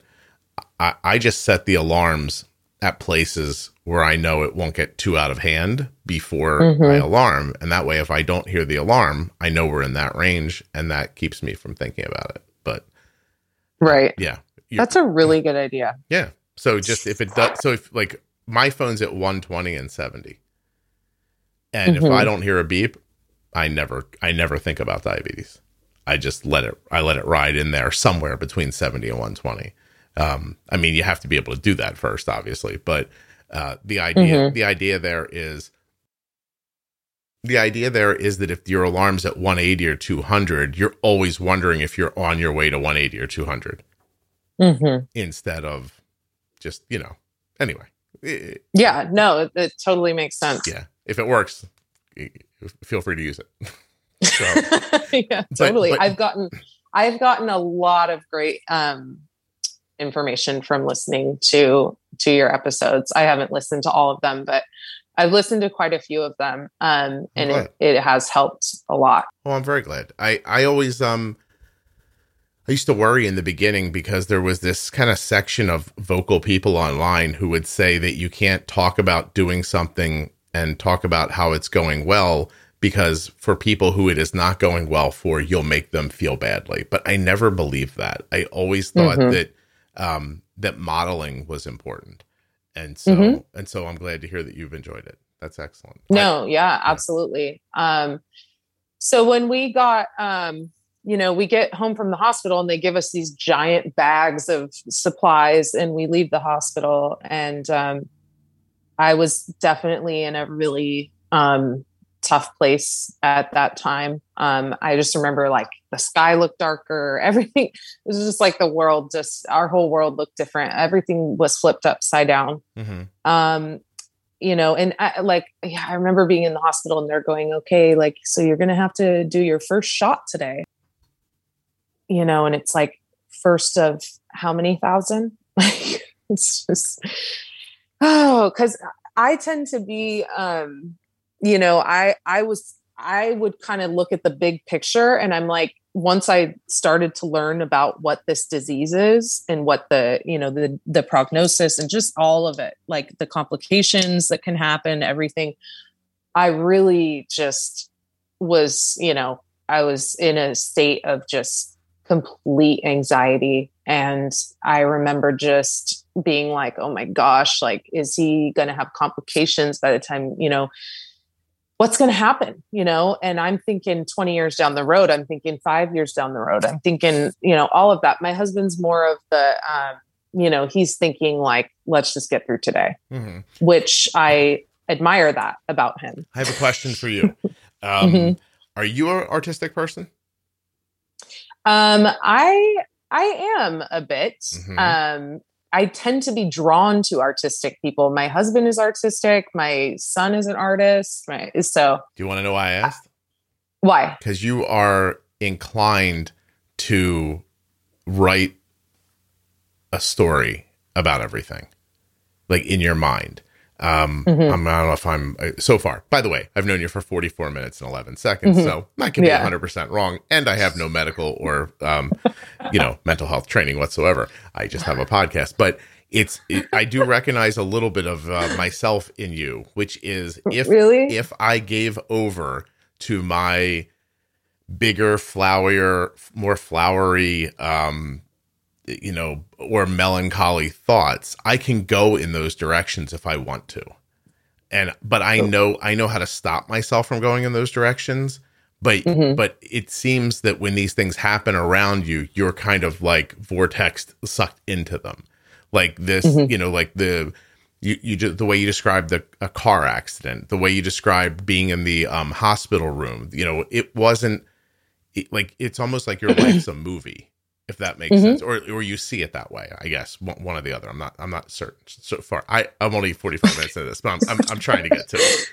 I, I just set the alarms at places where I know it won't get too out of hand before Mhm. my alarm. And that way, if I don't hear the alarm, I know we're in that range and that keeps me from thinking about it. But Right. yeah. That's a really good idea. yeah. So just if it does, so if like my phone's at 120 and 70, and if Mhm. I don't hear a beep, I never, I never think about diabetes. I just let it, I let it ride in there somewhere between 70 and 120. Um, I mean, you have to be able to do that first, obviously, but uh, the idea, Mhm. the idea there is, the idea there is that if your alarm's at 180 or 200, you're always wondering if you're on your way to 180 or 200 hmm instead of just you know anyway eh, Yeah. No, it, it totally makes sense. yeah if it works feel free to use it so yeah, But- totally. but- I've gotten I've gotten a lot of great um information from listening to to your episodes. I haven't listened to all of them, but I've listened to quite a few of them. Um and it, it has helped a lot. oh i'm very glad i i always um i used to worry in the beginning because there was this kind of section of vocal people online who would say that you can't talk about doing something and talk about how it's going well because for people who it is not going well for you'll make them feel badly but i never believed that i always thought Mhm. that um that modeling was important and so Mhm. and so i'm glad to hear that you've enjoyed it that's excellent I- No, yeah, absolutely. Um, so when we got, um, you know, we get home from the hospital and they give us these giant bags of supplies and we leave the hospital. And um, I was definitely in a really um, tough place at that time. Um, I just remember like the sky looked darker, everything it was just like the world, just our whole world looked different. Everything was flipped upside down Mhm. um you know and I, like yeah, i remember being in the hospital and they're going okay like so you're gonna have to do your first shot today you know and it's like first of how many thousand like it's just oh because i tend to be um you know i i was i would kind of look at the big picture and i'm like once i started to learn about what this disease is and what the you know the the prognosis and just all of it like the complications that can happen everything i really just was you know i was in a state of just complete anxiety. And I remember just being like, oh my gosh, like, is he going to have complications by the time, you know, what's going to happen, you know? And I'm thinking 20 years down the road, I'm thinking five years down the road, I'm thinking, you know, all of that. My husband's more of the, um, you know, he's thinking like, let's just get through today, mm-hmm. which I admire that about him. I have a question for you. Um, mm-hmm. Are you an artistic person? Um, I I am a bit. Mm-hmm. Um, I tend to be drawn to artistic people. My husband is artistic. My son is an artist. My, so, do you want to know why I asked? Why? Because you are inclined to write a story about everything, like in your mind. Um, mm-hmm. I'm, I don't know if I'm uh, so far. By the way, I've known you for 44 minutes and 11 seconds, mm-hmm. so I could be yeah. 100% wrong. And I have no medical or, um, you know, mental health training whatsoever. I just have a podcast, but it's, it, I do recognize a little bit of uh, myself in you, which is if, really? if I gave over to my bigger, flowerier, more flowery, um, you know, or melancholy thoughts, I can go in those directions if I want to. And but I know I know how to stop myself from going in those directions. But mm-hmm. but it seems that when these things happen around you, you're kind of like vortex sucked into them. Like this, mm-hmm. you know, like the you, you just the way you described the a car accident, the way you described being in the um, hospital room, you know, it wasn't it, like it's almost like your life's a movie if that makes mm-hmm. sense, or or you see it that way. I guess one or the other. I'm not. I'm not certain so far. I I'm only 45 minutes into this, but I'm, I'm, I'm trying to get to it.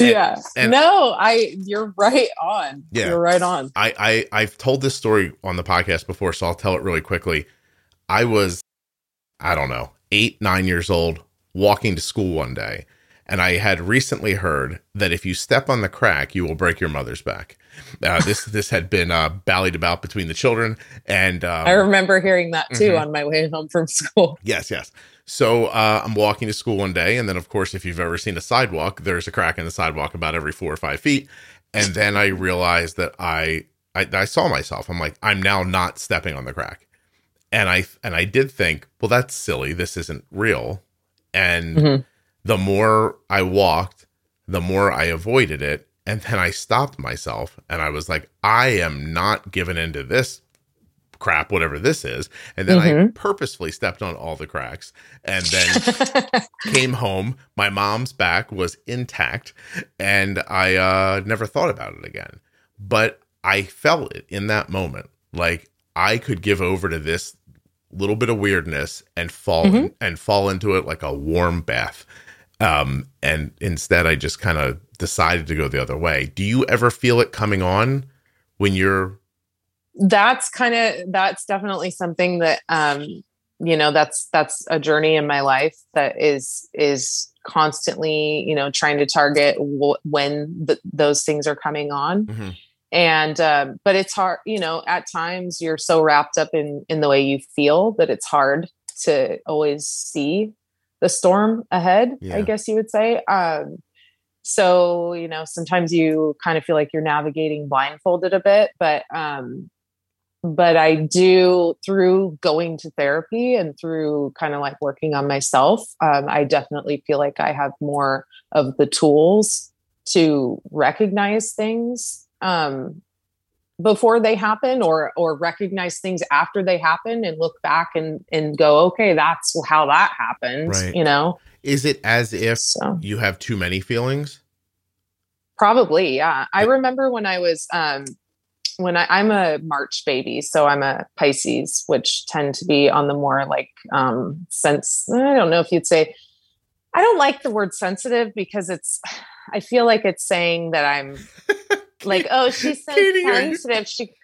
And, yeah. And no, I. You're right on. Yeah. You're right on. I I I've told this story on the podcast before, so I'll tell it really quickly. I was, I don't know, eight nine years old, walking to school one day, and I had recently heard that if you step on the crack, you will break your mother's back. Uh, this this had been uh, ballied about between the children, and um, I remember hearing that too mm-hmm. on my way home from school. Yes, yes. So uh, I'm walking to school one day, and then of course, if you've ever seen a sidewalk, there's a crack in the sidewalk about every four or five feet, and then I realized that I I, I saw myself. I'm like, I'm now not stepping on the crack, and I and I did think, well, that's silly. This isn't real, and mm-hmm. the more I walked, the more I avoided it and then I stopped myself and I was like, I am not giving into this crap, whatever this is. And then mm-hmm. I purposefully stepped on all the cracks and then came home. My mom's back was intact and I uh, never thought about it again. But I felt it in that moment. Like I could give over to this little bit of weirdness and fall mm-hmm. in, and fall into it like a warm bath. Um, and instead I just kind of decided to go the other way. Do you ever feel it coming on when you're that's kind of that's definitely something that um you know that's that's a journey in my life that is is constantly you know trying to target w- when the, those things are coming on mm-hmm. and um, but it's hard you know at times you're so wrapped up in in the way you feel that it's hard to always see the storm ahead yeah. i guess you would say um so you know sometimes you kind of feel like you're navigating blindfolded a bit but um but i do through going to therapy and through kind of like working on myself um, i definitely feel like i have more of the tools to recognize things um, before they happen or or recognize things after they happen and look back and and go okay that's how that happened right. you know is it as if so. you have too many feelings? Probably, yeah. I remember when I was um when I, I'm a March baby, so I'm a Pisces, which tend to be on the more like um sense. I don't know if you'd say I don't like the word sensitive because it's I feel like it's saying that I'm like, oh, she's Katie, sensitive. You, she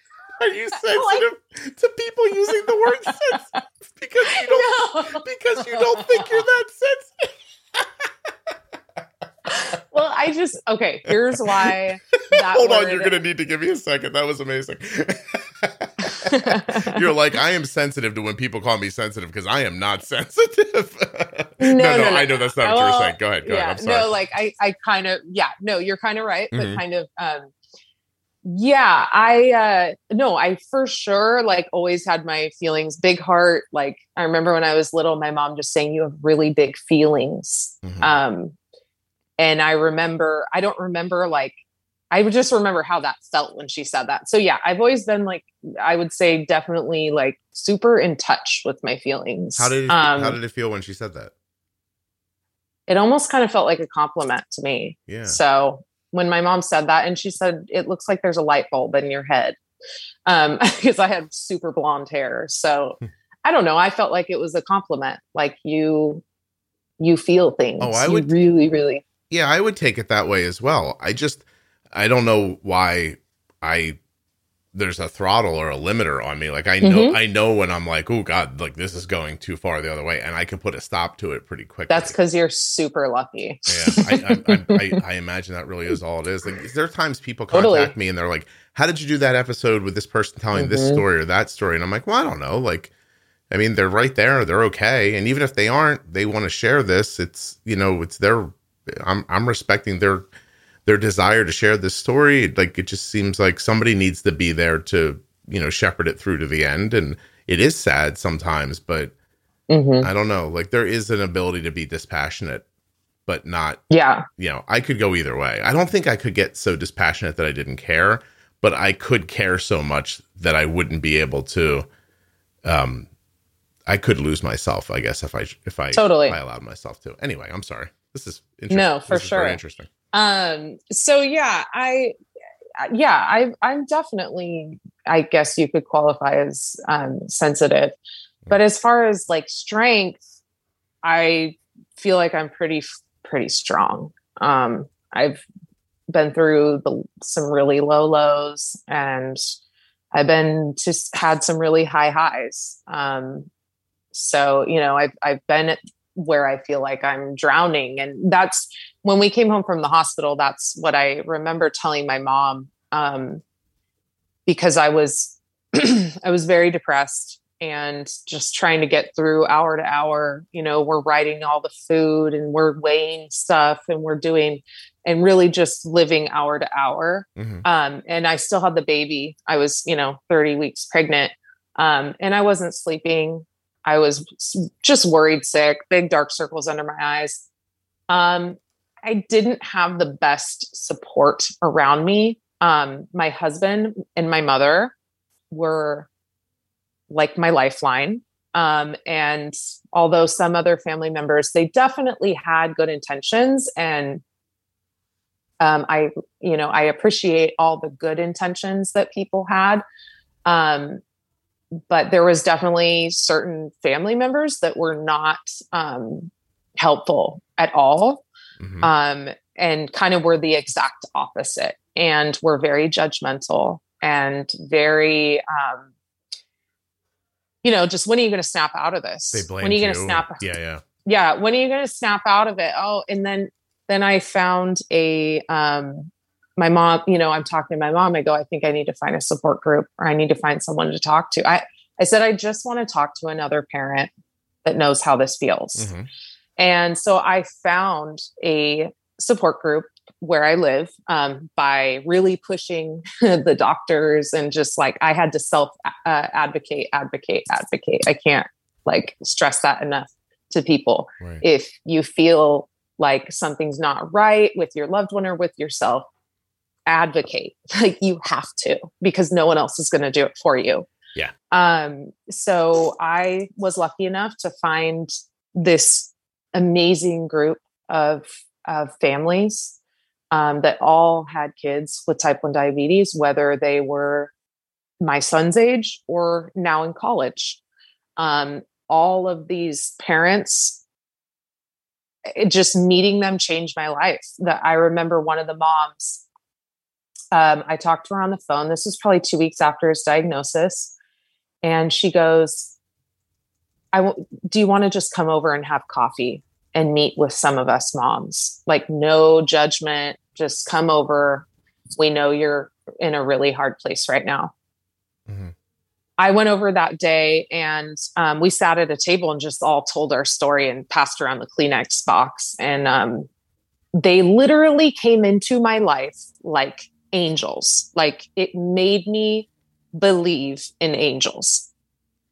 are you sensitive like, to people using the word sensitive because you don't no. because you don't think you're that sensitive? I just okay. Here's why. Hold on, you're gonna need to give me a second. That was amazing. you're like, I am sensitive to when people call me sensitive because I am not sensitive. no, no, no, no, I know that's not what you're saying. Go ahead, go yeah, ahead. I'm sorry. No, like I, I kind of, yeah, no, you're kind of right, mm-hmm. but kind of, um, yeah i uh no i for sure like always had my feelings big heart like i remember when i was little my mom just saying you have really big feelings Mhm. um and i remember i don't remember like i would just remember how that felt when she said that so yeah i've always been like i would say definitely like super in touch with my feelings how did it, um how did it feel when she said that? it almost kind of felt like a compliment to me Yeah. So when my mom said that, and she said, it looks like there's a light bulb in your head. Um, because I had super blonde hair. So Hmm. I don't know. I felt like it was a compliment. Like you you feel things. Oh, I You would- really, really Yeah, I would take it that way as well. I just I don't know why I there's a throttle or a limiter on me. Like I know Mm-hmm. I know when I'm like, oh God, like this is going too far the other way, and I can put a stop to it pretty quickly. that's because you're super lucky. yeah, I, I, I, I, imagine that really is all it is. Like, is there are times people contact Totally. me and they're like, "How did you do that episode with this person telling this Mhm. story or that story?" And I'm like, "Well, I don't know. Like, I mean, they're right there. They're okay. And even if they aren't, they want to share this. It's you know, it's their. I'm I'm respecting their their desire to share this story. Like, it just seems like somebody needs to be there to you know shepherd it through to the end. And it is sad sometimes, but Mhm. I don't know. Like, there is an ability to be dispassionate, but not Yeah. you know, I could go either way. I don't think I could get so dispassionate that I didn't care, but I could care so much that I wouldn't be able to. Um, I could lose myself, I guess, if I if I Totally. if I allowed myself to. Anyway, I'm sorry. This is. No, for sure. interesting. Um, so yeah, I yeah, I I'm definitely I guess you could qualify as um sensitive. But as far as like strength, I feel like I'm pretty pretty strong. Um I've been through the, some really low lows and I've been just had some really high highs. Um so, you know, I've I've been at where I feel like I'm drowning and that's when we came home from the hospital, that's what I remember telling my mom um, because I was I was very depressed and just trying to get through hour to hour. You know, we're writing all the food and we're weighing stuff and we're doing and really just living hour to hour. Mhm. Um, and I still had the baby. I was, you know, 30 weeks pregnant. Um, and I wasn't sleeping. I was just worried sick, big dark circles under my eyes. Um, I didn't have the best support around me. Um, my husband and my mother were like my lifeline. Um, and although some other family members, they definitely had good intentions and um, I, you know, I appreciate all the good intentions that people had. Um, but there was definitely certain family members that were not um, helpful at all Mhm. um, and kind of were the exact opposite and were very judgmental and very um, you know just when are you going to snap out of this they blame when are you going to snap Yeah, yeah. yeah when are you going to snap out of it oh and then then i found a um my mom you know i'm talking to my mom i go i think i need to find a support group or i need to find someone to talk to i i said i just want to talk to another parent that knows how this feels Mhm. and so I found a support group where I live um, by really pushing the doctors and just like I had to self uh, advocate, advocate, advocate. I can't like stress that enough to people. Right. If you feel like something's not right with your loved one or with yourself, advocate. Like you have to because no one else is going to do it for you. Yeah. Um, so I was lucky enough to find this amazing group of of families um, that all had kids with type 1 diabetes, whether they were my son's age or now in college. Um, all of these parents, it, just meeting them changed my life. That I remember one of the moms, um, I talked to her on the phone. This was probably two weeks after his diagnosis. And she goes, I w- do you want to just come over and have coffee and meet with some of us moms? Like, no judgment, just come over. We know you're in a really hard place right now. Mhm. I went over that day and um, we sat at a table and just all told our story and passed around the Kleenex box. And um, they literally came into my life like angels. Like it made me believe in angels.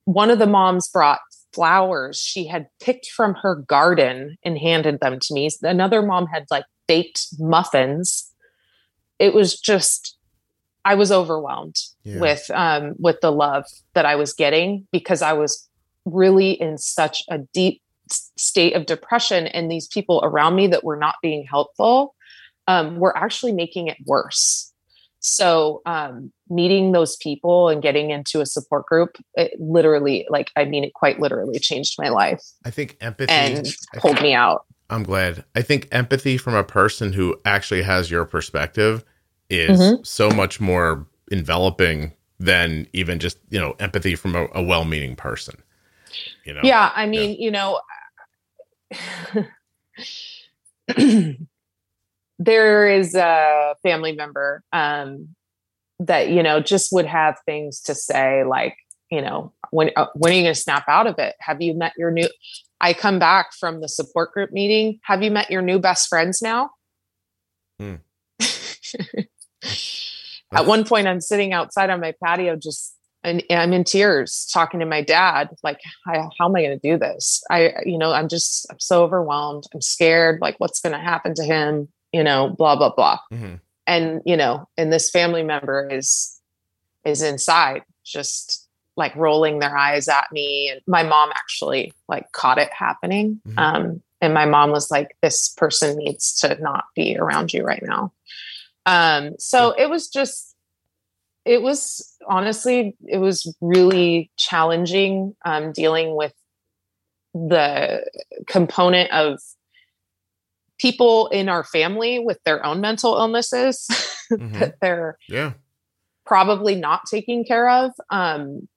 One of the moms brought flowers she had picked from her garden and handed them to me. Another mom had like baked muffins. It was just I was overwhelmed yeah. with um with the love that I was getting because I was really in such a deep state of depression and these people around me that were not being helpful um, were actually making it worse so um, meeting those people and getting into a support group it literally like i mean it quite literally changed my life i think empathy and pulled me out i'm glad i think empathy from a person who actually has your perspective is mm-hmm. so much more enveloping than even just you know empathy from a, a well-meaning person you know yeah i mean yeah. you know there is a family member um, that you know just would have things to say like you know when uh, when are you going to snap out of it have you met your new i come back from the support group meeting have you met your new best friends now hmm. at one point i'm sitting outside on my patio just and I'm in tears talking to my dad, like, how, how am I going to do this? I, you know, I'm just, I'm so overwhelmed. I'm scared, like, what's going to happen to him, you know, blah, blah, blah. Mm-hmm. And, you know, and this family member is, is inside just like rolling their eyes at me. And my mom actually like caught it happening. Mm-hmm. Um, and my mom was like, this person needs to not be around you right now. Um, so it was just, it was honestly it was really challenging um, dealing with the component of people in our family with their own mental illnesses mm-hmm. that they're yeah probably not taking care of um,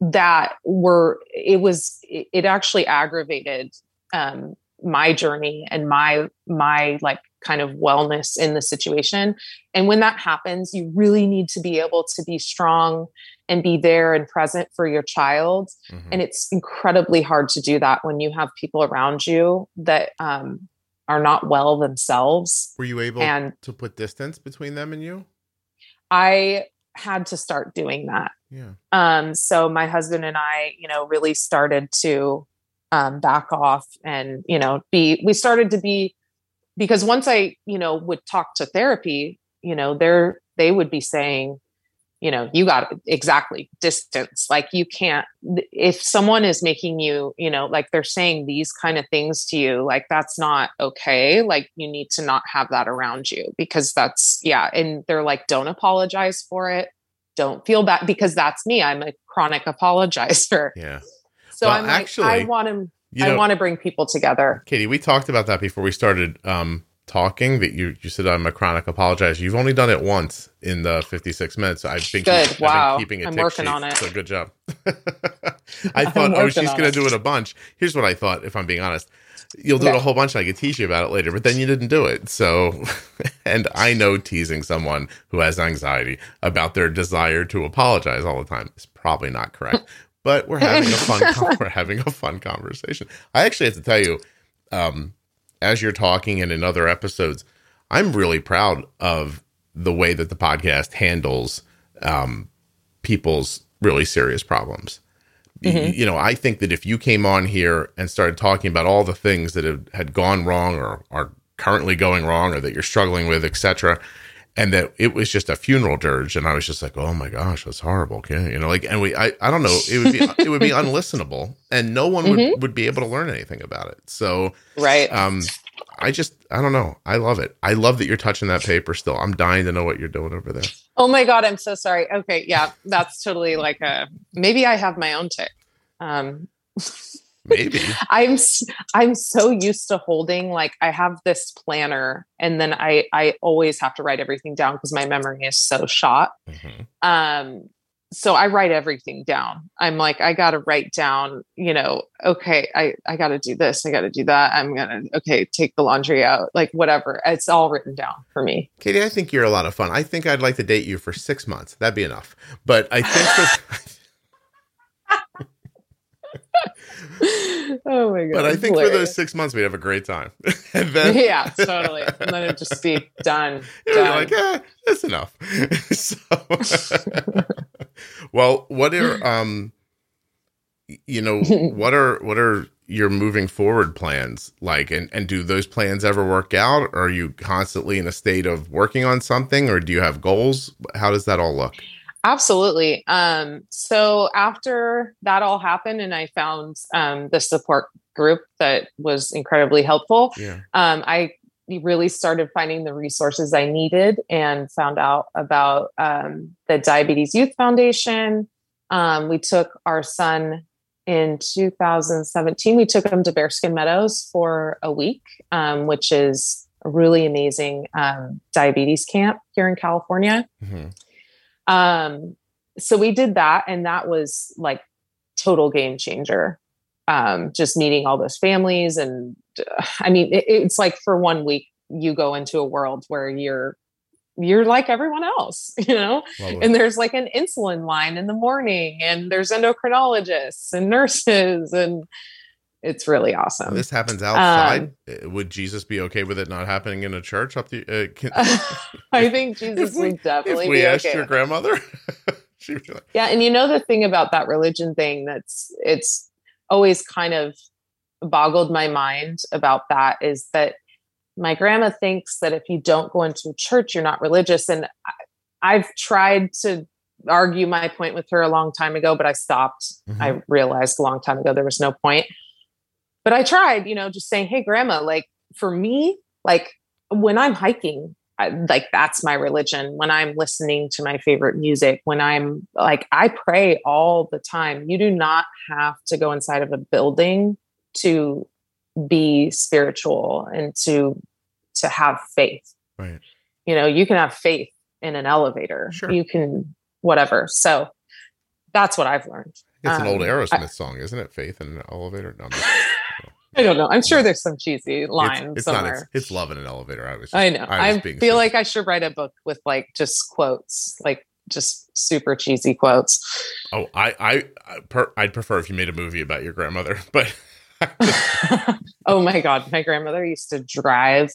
that were it was it, it actually aggravated um, my journey and my my like kind of wellness in the situation. And when that happens, you really need to be able to be strong and be there and present for your child. Mm-hmm. And it's incredibly hard to do that when you have people around you that um, are not well themselves. Were you able and to put distance between them and you? I had to start doing that. Yeah. Um, so my husband and I, you know, really started to um, back off and, you know, be, we started to be because once I, you know, would talk to therapy, you know, they're they would be saying, you know, you got exactly distance. Like you can't if someone is making you, you know, like they're saying these kind of things to you, like that's not okay. Like you need to not have that around you because that's yeah. And they're like, don't apologize for it. Don't feel bad because that's me. I'm a chronic apologizer. Yeah. So well, I'm actually, like, I want to you know, I want to bring people together. Katie, we talked about that before we started um, talking. That you you said I'm a chronic apologizer. You've only done it once in the 56 minutes. I've been good. Keep, wow, been keeping it. I'm working sheet, on it. So good job. I thought, oh, she's going to do it a bunch. Here's what I thought. If I'm being honest, you'll do it a whole bunch. And I could tease you about it later, but then you didn't do it. So, and I know teasing someone who has anxiety about their desire to apologize all the time is probably not correct but we're having a fun we're having a fun conversation. I actually have to tell you, um, as you're talking and in other episodes, I'm really proud of the way that the podcast handles um, people's really serious problems. Mm-hmm. You, know, I think that if you came on here and started talking about all the things that have, had gone wrong or are currently going wrong or that you're struggling with, etc., and that it was just a funeral dirge and i was just like oh my gosh that's horrible okay you know like and we i, I don't know it would be it would be unlistenable and no one would, mm-hmm. would be able to learn anything about it. So right. um i just i don't know i love it. I love that you're touching that paper still. I'm dying to know what you're doing over there. Oh my god i'm so sorry. Okay yeah that's totally like a maybe i have my own tic um maybe. I'm i'm so used to holding like i have this planner and then i i always have to write everything down because my memory is so shot. Mm-hmm. um so i write everything down. I'm like i gotta write down you know okay i i gotta do this i gotta do that i'm gonna okay take the laundry out like whatever. It's all written down for me. Katie i think you're a lot of fun. I think i'd like to date you for six months. That'd be enough. But i think oh my god! But I think for those six months we'd have a great time, and then yeah, totally, and then it'd just be done. done. like, eh, that's enough. so, well, what are um, you know, what are what are your moving forward plans like, and and do those plans ever work out? Or are you constantly in a state of working on something, or do you have goals? How does that all look? Absolutely. Um, so after that all happened, and I found um, the support group that was incredibly helpful, yeah. um, I really started finding the resources I needed and found out about um, the Diabetes Youth Foundation. Um, we took our son in 2017. We took him to Bearskin Meadows for a week, um, which is a really amazing diabetes camp here in California. Mm-hmm. Um, so we did that, and that was like total game changer. Um, just meeting all those families, and uh, I mean, it, it's like for one week you go into a world where you're you're like everyone else, you know? And there's like an insulin line in the morning, and there's endocrinologists and nurses, and it's really awesome. This happens outside. Um, uh, would Jesus be okay with it not happening in a church? Up the, uh, can, I think Jesus we, would definitely. If we asked okay your grandmother, she would be like, "Yeah." And you know the thing about that religion thing that's it's always kind of boggled my mind about that is that my grandma thinks that if you don't go into a church, you're not religious, and I, I've tried to argue my point with her a long time ago, but I stopped. Mm-hmm. I realized a long time ago there was no point but I tried, you know, just saying, hey, grandma, like for me, like when I'm hiking, I, like that's my religion. When I'm listening to my favorite music, when I'm like, I pray all the time. You do not have to go inside of a building to be spiritual and to to have faith. Right. You know, you can have faith in an elevator. Sure. You can whatever. So that's what I've learned. It's um, an old um, Aerosmith I, song, isn't it? Faith in an elevator. No, I don't know. I'm sure there's some cheesy line it's, it's somewhere. Not, it's, it's, love in an elevator. I was. Just, I know. I, I feel like I should write a book with like just quotes, like just super cheesy quotes. Oh, I I I per, I'd prefer if you made a movie about your grandmother, but. oh my god, my grandmother used to drive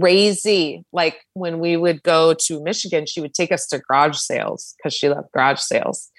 crazy. Like when we would go to Michigan, she would take us to garage sales because she loved garage sales.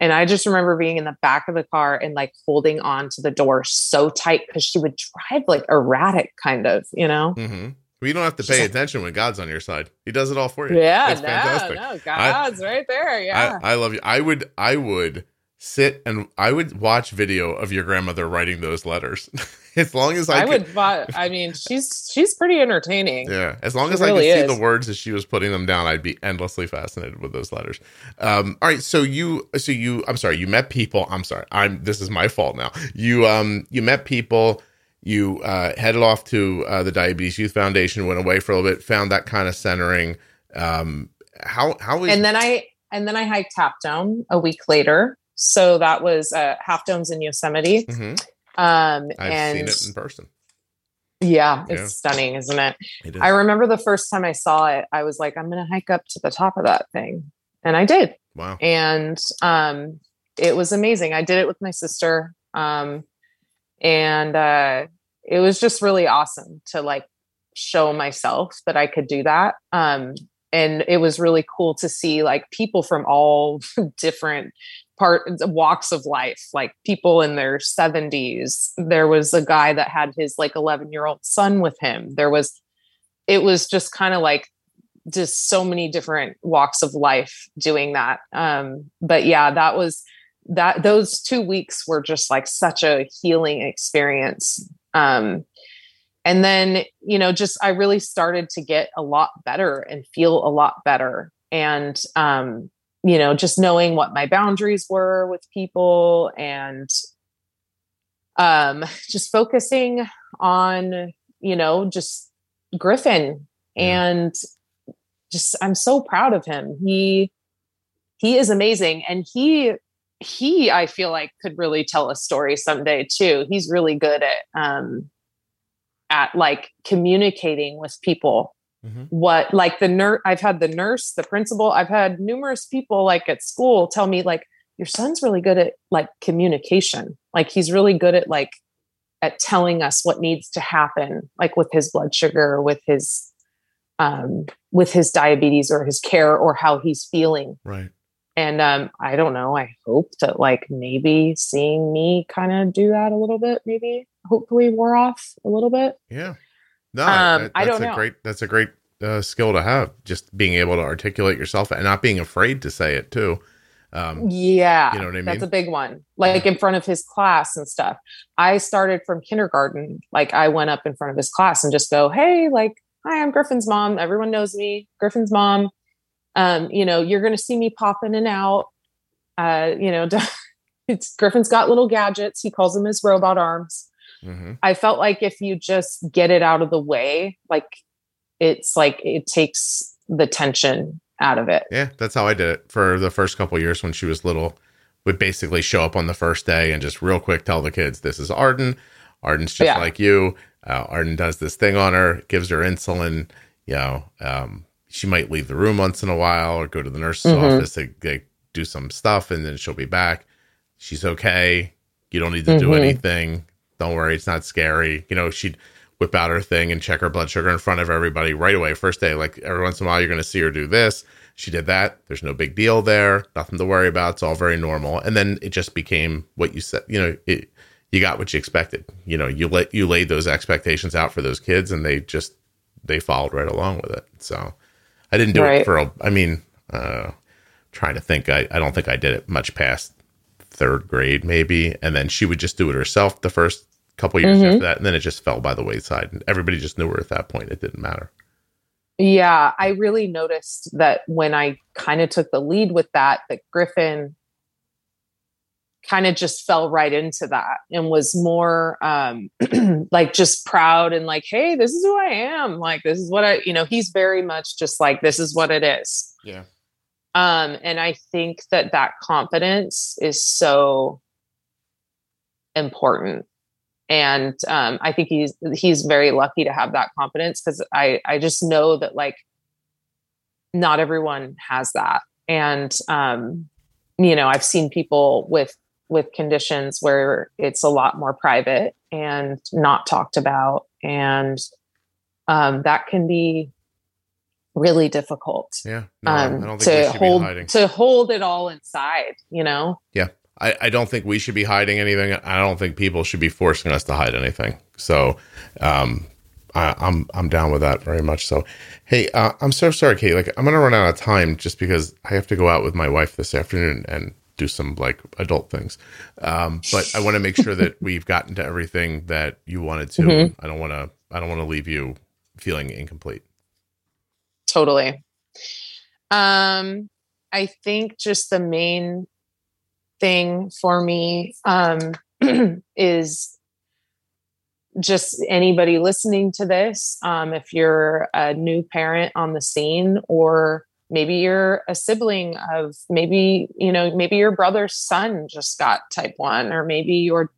And I just remember being in the back of the car and like holding on to the door so tight because she would drive like erratic, kind of, you know? Mm-hmm. Well, you don't have to pay attention when God's on your side. He does it all for you. Yeah, no, fantastic. no, God's I, right there. Yeah, I, I love you. I would, I would sit and I would watch video of your grandmother writing those letters. as long as I, I could, would. I mean, she's she's pretty entertaining. Yeah, as long she as really I could see the words as she was putting them down, I'd be endlessly fascinated with those letters. Um, all right, so you, so you, I'm sorry, you met people. I'm sorry, I'm. This is my fault now. You, um, you met people. You uh, headed off to uh, the Diabetes Youth Foundation, went away for a little bit, found that kind of centering. Um, how how is and then I and then I hiked Half Dome a week later so that was uh, Half Domes in Yosemite. Mm-hmm. Um, I've and seen it in person. Yeah, it's yeah. stunning, isn't it? it is. I remember the first time I saw it, I was like, I'm going to hike up to the top of that thing. And I did. Wow. And um, it was amazing. I did it with my sister. Um, and uh, it was just really awesome to like show myself that I could do that. Um, and it was really cool to see like people from all different part walks of life like people in their 70s there was a guy that had his like 11 year old son with him. There was it was just kind of like just so many different walks of life doing that. Um but yeah that was that those two weeks were just like such a healing experience. Um and then you know just i really started to get a lot better and feel a lot better. And um you know just knowing what my boundaries were with people and um just focusing on you know just griffin and just i'm so proud of him. He he is amazing. And he he i feel like could really tell a story someday too. He's really good at um at like communicating with people mm-hmm. what like the nurse i've had the nurse the principal i've had numerous people like at school tell me like your son's really good at like communication. Like he's really good at like at telling us what needs to happen, like with his blood sugar, with his um, with his diabetes or his care or how he's feeling. Right. And um, I don't know. I hope that like maybe seeing me kind of do that a little bit, maybe hopefully wore off a little bit. Yeah. No, Um, that- I that's don't a know. great that's a great uh, skill to have. Just being able to articulate yourself and not being afraid to say it too. Um, Yeah. You know what I mean. That's a big one. Like in front of his class and stuff. I started from kindergarten. Like I went up in front of his class and just go, Hey, like, hi, I'm Griffin's mom. Everyone knows me. Griffin's mom. Um, you know, you're gonna see me pop in and out. Uh, you know, it's Griffin's got little gadgets. He calls them his robot arms. Mhm. I felt like if you just get it out of the way, like it's like it takes the tension out of it. Yeah, that's how I did it for the first couple years when she was little. Would basically show up on the first day and just real quick tell the kids, "This is Arden. Arden's just Yeah. like you. Uh, Arden does this thing on her, gives her insulin. You know, um, she might leave the room once in a while or go to the nurse's Mhm. office to do some stuff, and then she'll be back. She's okay. You don't need to do Mhm. anything. Don't worry, it's not scary. You know, she'd whip out her thing and check her blood sugar in front of everybody right away. First day, like every once in a while, you're going to see her do this. She did that. There's no big deal there. Nothing to worry about. It's all very normal. And then it just became what you said. You know, it, you got what you expected. You know, you let you laid those expectations out for those kids, and they just they followed right along with it. So I didn't do it for. A, I mean, uh, trying to think. I I don't think I did it much past third grade, maybe. And then she would just do it herself the first couple years Mhm. after that, and then it just fell by the wayside. And everybody just knew her at that point. It didn't matter. Yeah, I really noticed that when I kind of took the lead with that, that Griffin kind of just fell right into that and was more um like just proud and like, hey, this is who I am. Like this is what I, you know, he's very much just like this is what it is. Yeah. Um and I think that that confidence is so important and um, I think he's he's very lucky to have that confidence because I I just know that like not everyone has that, and um, you know I've seen people with with conditions where it's a lot more private and not talked about, and um, that can be really difficult Yeah. No, um, I don't think to hold be to hold it all inside. You know, I, I don't think we should be hiding anything. I don't think people should be forcing us to hide anything. So, um, I, I'm I'm down with that very much. So, hey, uh, I'm so sorry, Kate. Like, I'm gonna run out of time just because I have to go out with my wife this afternoon and do some like adult things. Um, but I want to make sure that we've gotten to everything that you wanted to. Mhm. I don't want to. I don't want to leave you feeling incomplete. totally um i think just the main thing for me um is just anybody listening to this um if you're a new parent on the scene or maybe you're a sibling of maybe you know maybe your brother's son just got type 1 or maybe your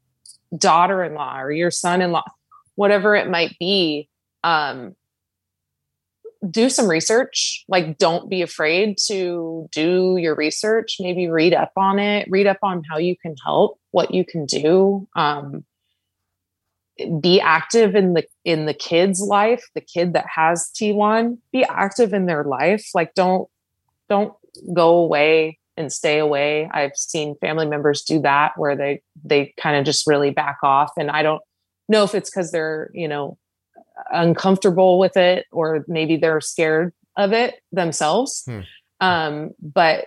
daughter-in-law or your son-in-law whatever it might be um do some research like don't be afraid to do your research maybe read up on it read up on how you can help what you can do um, be active in the in the kid's life the kid that has t1 be active in their life like don't don't go away and stay away. I've seen family members do that where they they kind of just really back off and i don't know if it's because they're you know uncomfortable with it or maybe they're scared of it themselves Hmm. um but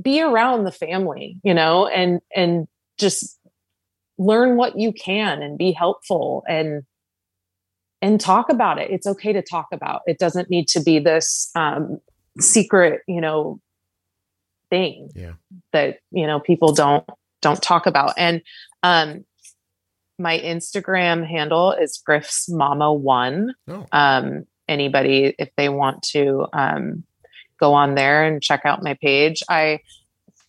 be around the family you know and and just learn what you can and be helpful and and talk about it it's okay to talk about it doesn't need to be this um secret you know thing Yeah. that you know people don't don't talk about and um my instagram handle is griff's mama one. No. um anybody if they want to um go on there and check out my page. I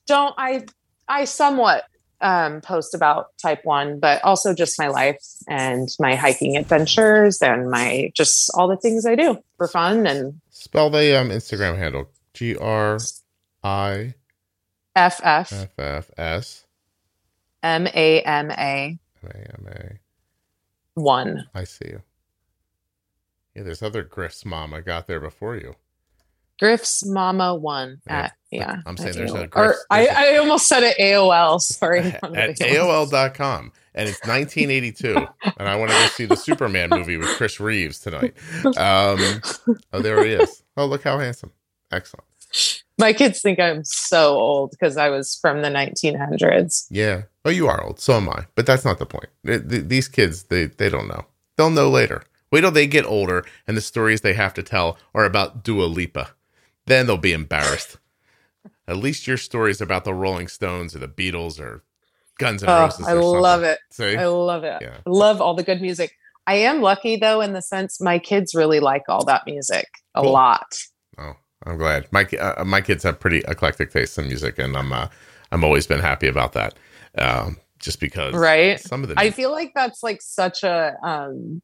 don't i i somewhat um post about type 1 but also just my life and my hiking adventures and my just all the things i do for fun and Spell the um, Instagram handle. G R I F F. F F S. M A M A M A M A. one. I see you. Yeah, there's other Griff's mom I got there before you. Griff's Mama one Yeah, at yeah. I'm saying there's AOL. a Griff's- I, there's a- I almost said it AOL. Sorry. at AOL.com. And it's 1982. and I want to go see the Superman movie with Chris Reeves tonight. Um, oh, there he is. Oh, look how handsome. Excellent. My kids think I'm so old because I was from the 1900s. Yeah. Oh, you are old. So am I. But that's not the point. Th- th- these kids, they, they don't know. They'll know later. Wait till they get older and the stories they have to tell are about Dua Lipa. Then they'll be embarrassed. At least your stories about the Rolling Stones or the Beatles or Guns N' Oh, Roses. I love it. See? I love it. Yeah. I love all the good music. I am lucky though, in the sense my kids really like all that music a Cool. lot. I'm glad. My uh, my kids have pretty eclectic tastes in music, and I'm uh, I'm always been happy about that. Um, just because, Right. Some of the I feel like that's like such a um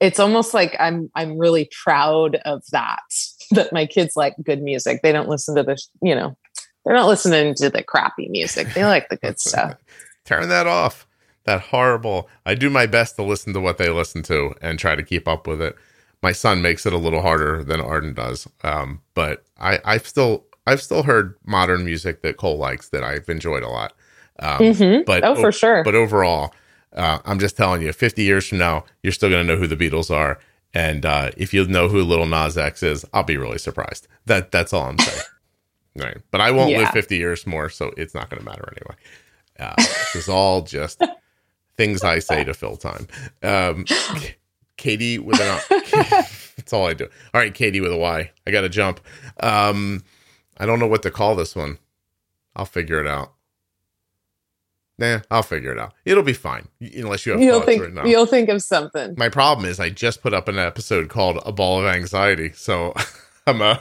it's almost like I'm I'm really proud of that that my kids like good music. They don't listen to the you know, they're not listening to the crappy music. They like the good stuff. Turn that off. That horrible. I do my best to listen to what they listen to and try to keep up with it. My son makes it a little harder than Arden does, um, but I, I've still I've still heard modern music that Cole likes that I've enjoyed a lot. Um, Mhm. But Oh, for sure. But overall, uh, I'm just telling you, 50 years from now, you're still going to know who the Beatles are. And uh, if you know who Little Nas X is, I'll be really surprised. That that's all I'm saying. right. But I won't live 50 years more, so it's not going to matter anyway. Uh, this is all just things I say to fill time. Um, Katie with an that's all I do. All right, Katie with a Y. I got to jump. Um, I don't know what to call this one. I'll figure it out. Nah, I'll figure it out. It'll be fine, unless you have You'll thoughts think right now. you'll think of something. My problem is I just put up an episode called "A Ball of Anxiety," so I'm a.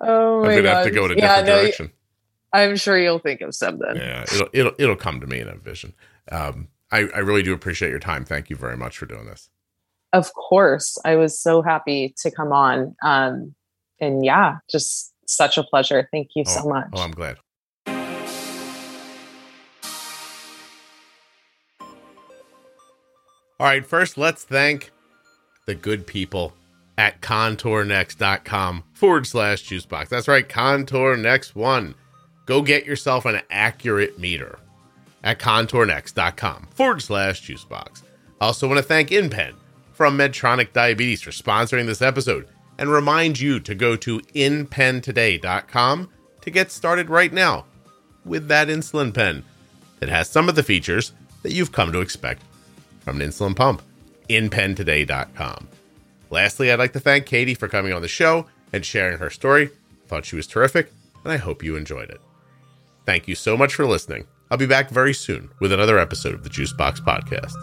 Oh my I'm gonna god. have to go in a yeah, different no, direction. I'm sure you'll think of something. Yeah, it'll it'll it'll come to me in a vision. Um, I I really do appreciate your time. Thank you very much for doing this. Of course. I was so happy to come on. Um and yeah, just such a pleasure. Thank you so much. Oh, I'm glad. All right, first let's thank the good people at contournext.com forward slash juicebox. That's right, Contour Next One. Go get yourself an accurate meter at contournext.com forward slash juicebox. I also want to thank InPen from Medtronic Diabetes for sponsoring this episode and remind you to go to inpentoday.com to get started right now with that insulin pen that has some of the features that you've come to expect from an insulin pump. inpentoday.com. Lastly, I'd like to thank Katie for coming on the show and sharing her story. Thought she was terrific, and I hope you enjoyed it. Thank you so much for listening. I'll be back very soon with another episode of the Juicebox Podcast.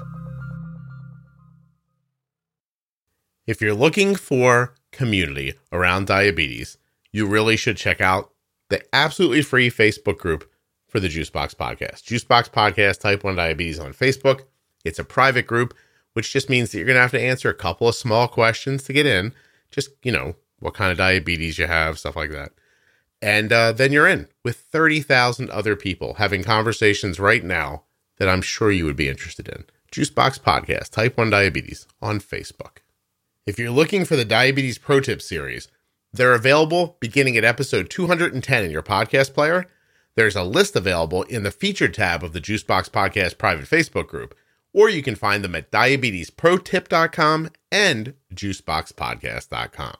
If you're looking for community around diabetes, you really should check out the absolutely free Facebook group for the Juicebox Podcast. Juicebox Podcast Type 1 Diabetes on Facebook. It's a private group, which just means that you're going to have to answer a couple of small questions to get in. Just, you know, what kind of diabetes you have, stuff like that. And uh, then you're in with 30,000 other people having conversations right now that I'm sure you would be interested in. Juicebox Podcast, Type 1 Diabetes on Facebook. If you're looking for the Diabetes Pro Tip series, they're available beginning at episode 210 in your podcast player. There's a list available in the featured tab of the Juicebox Podcast private Facebook group, or you can find them at diabetesprotip.com and juiceboxpodcast.com.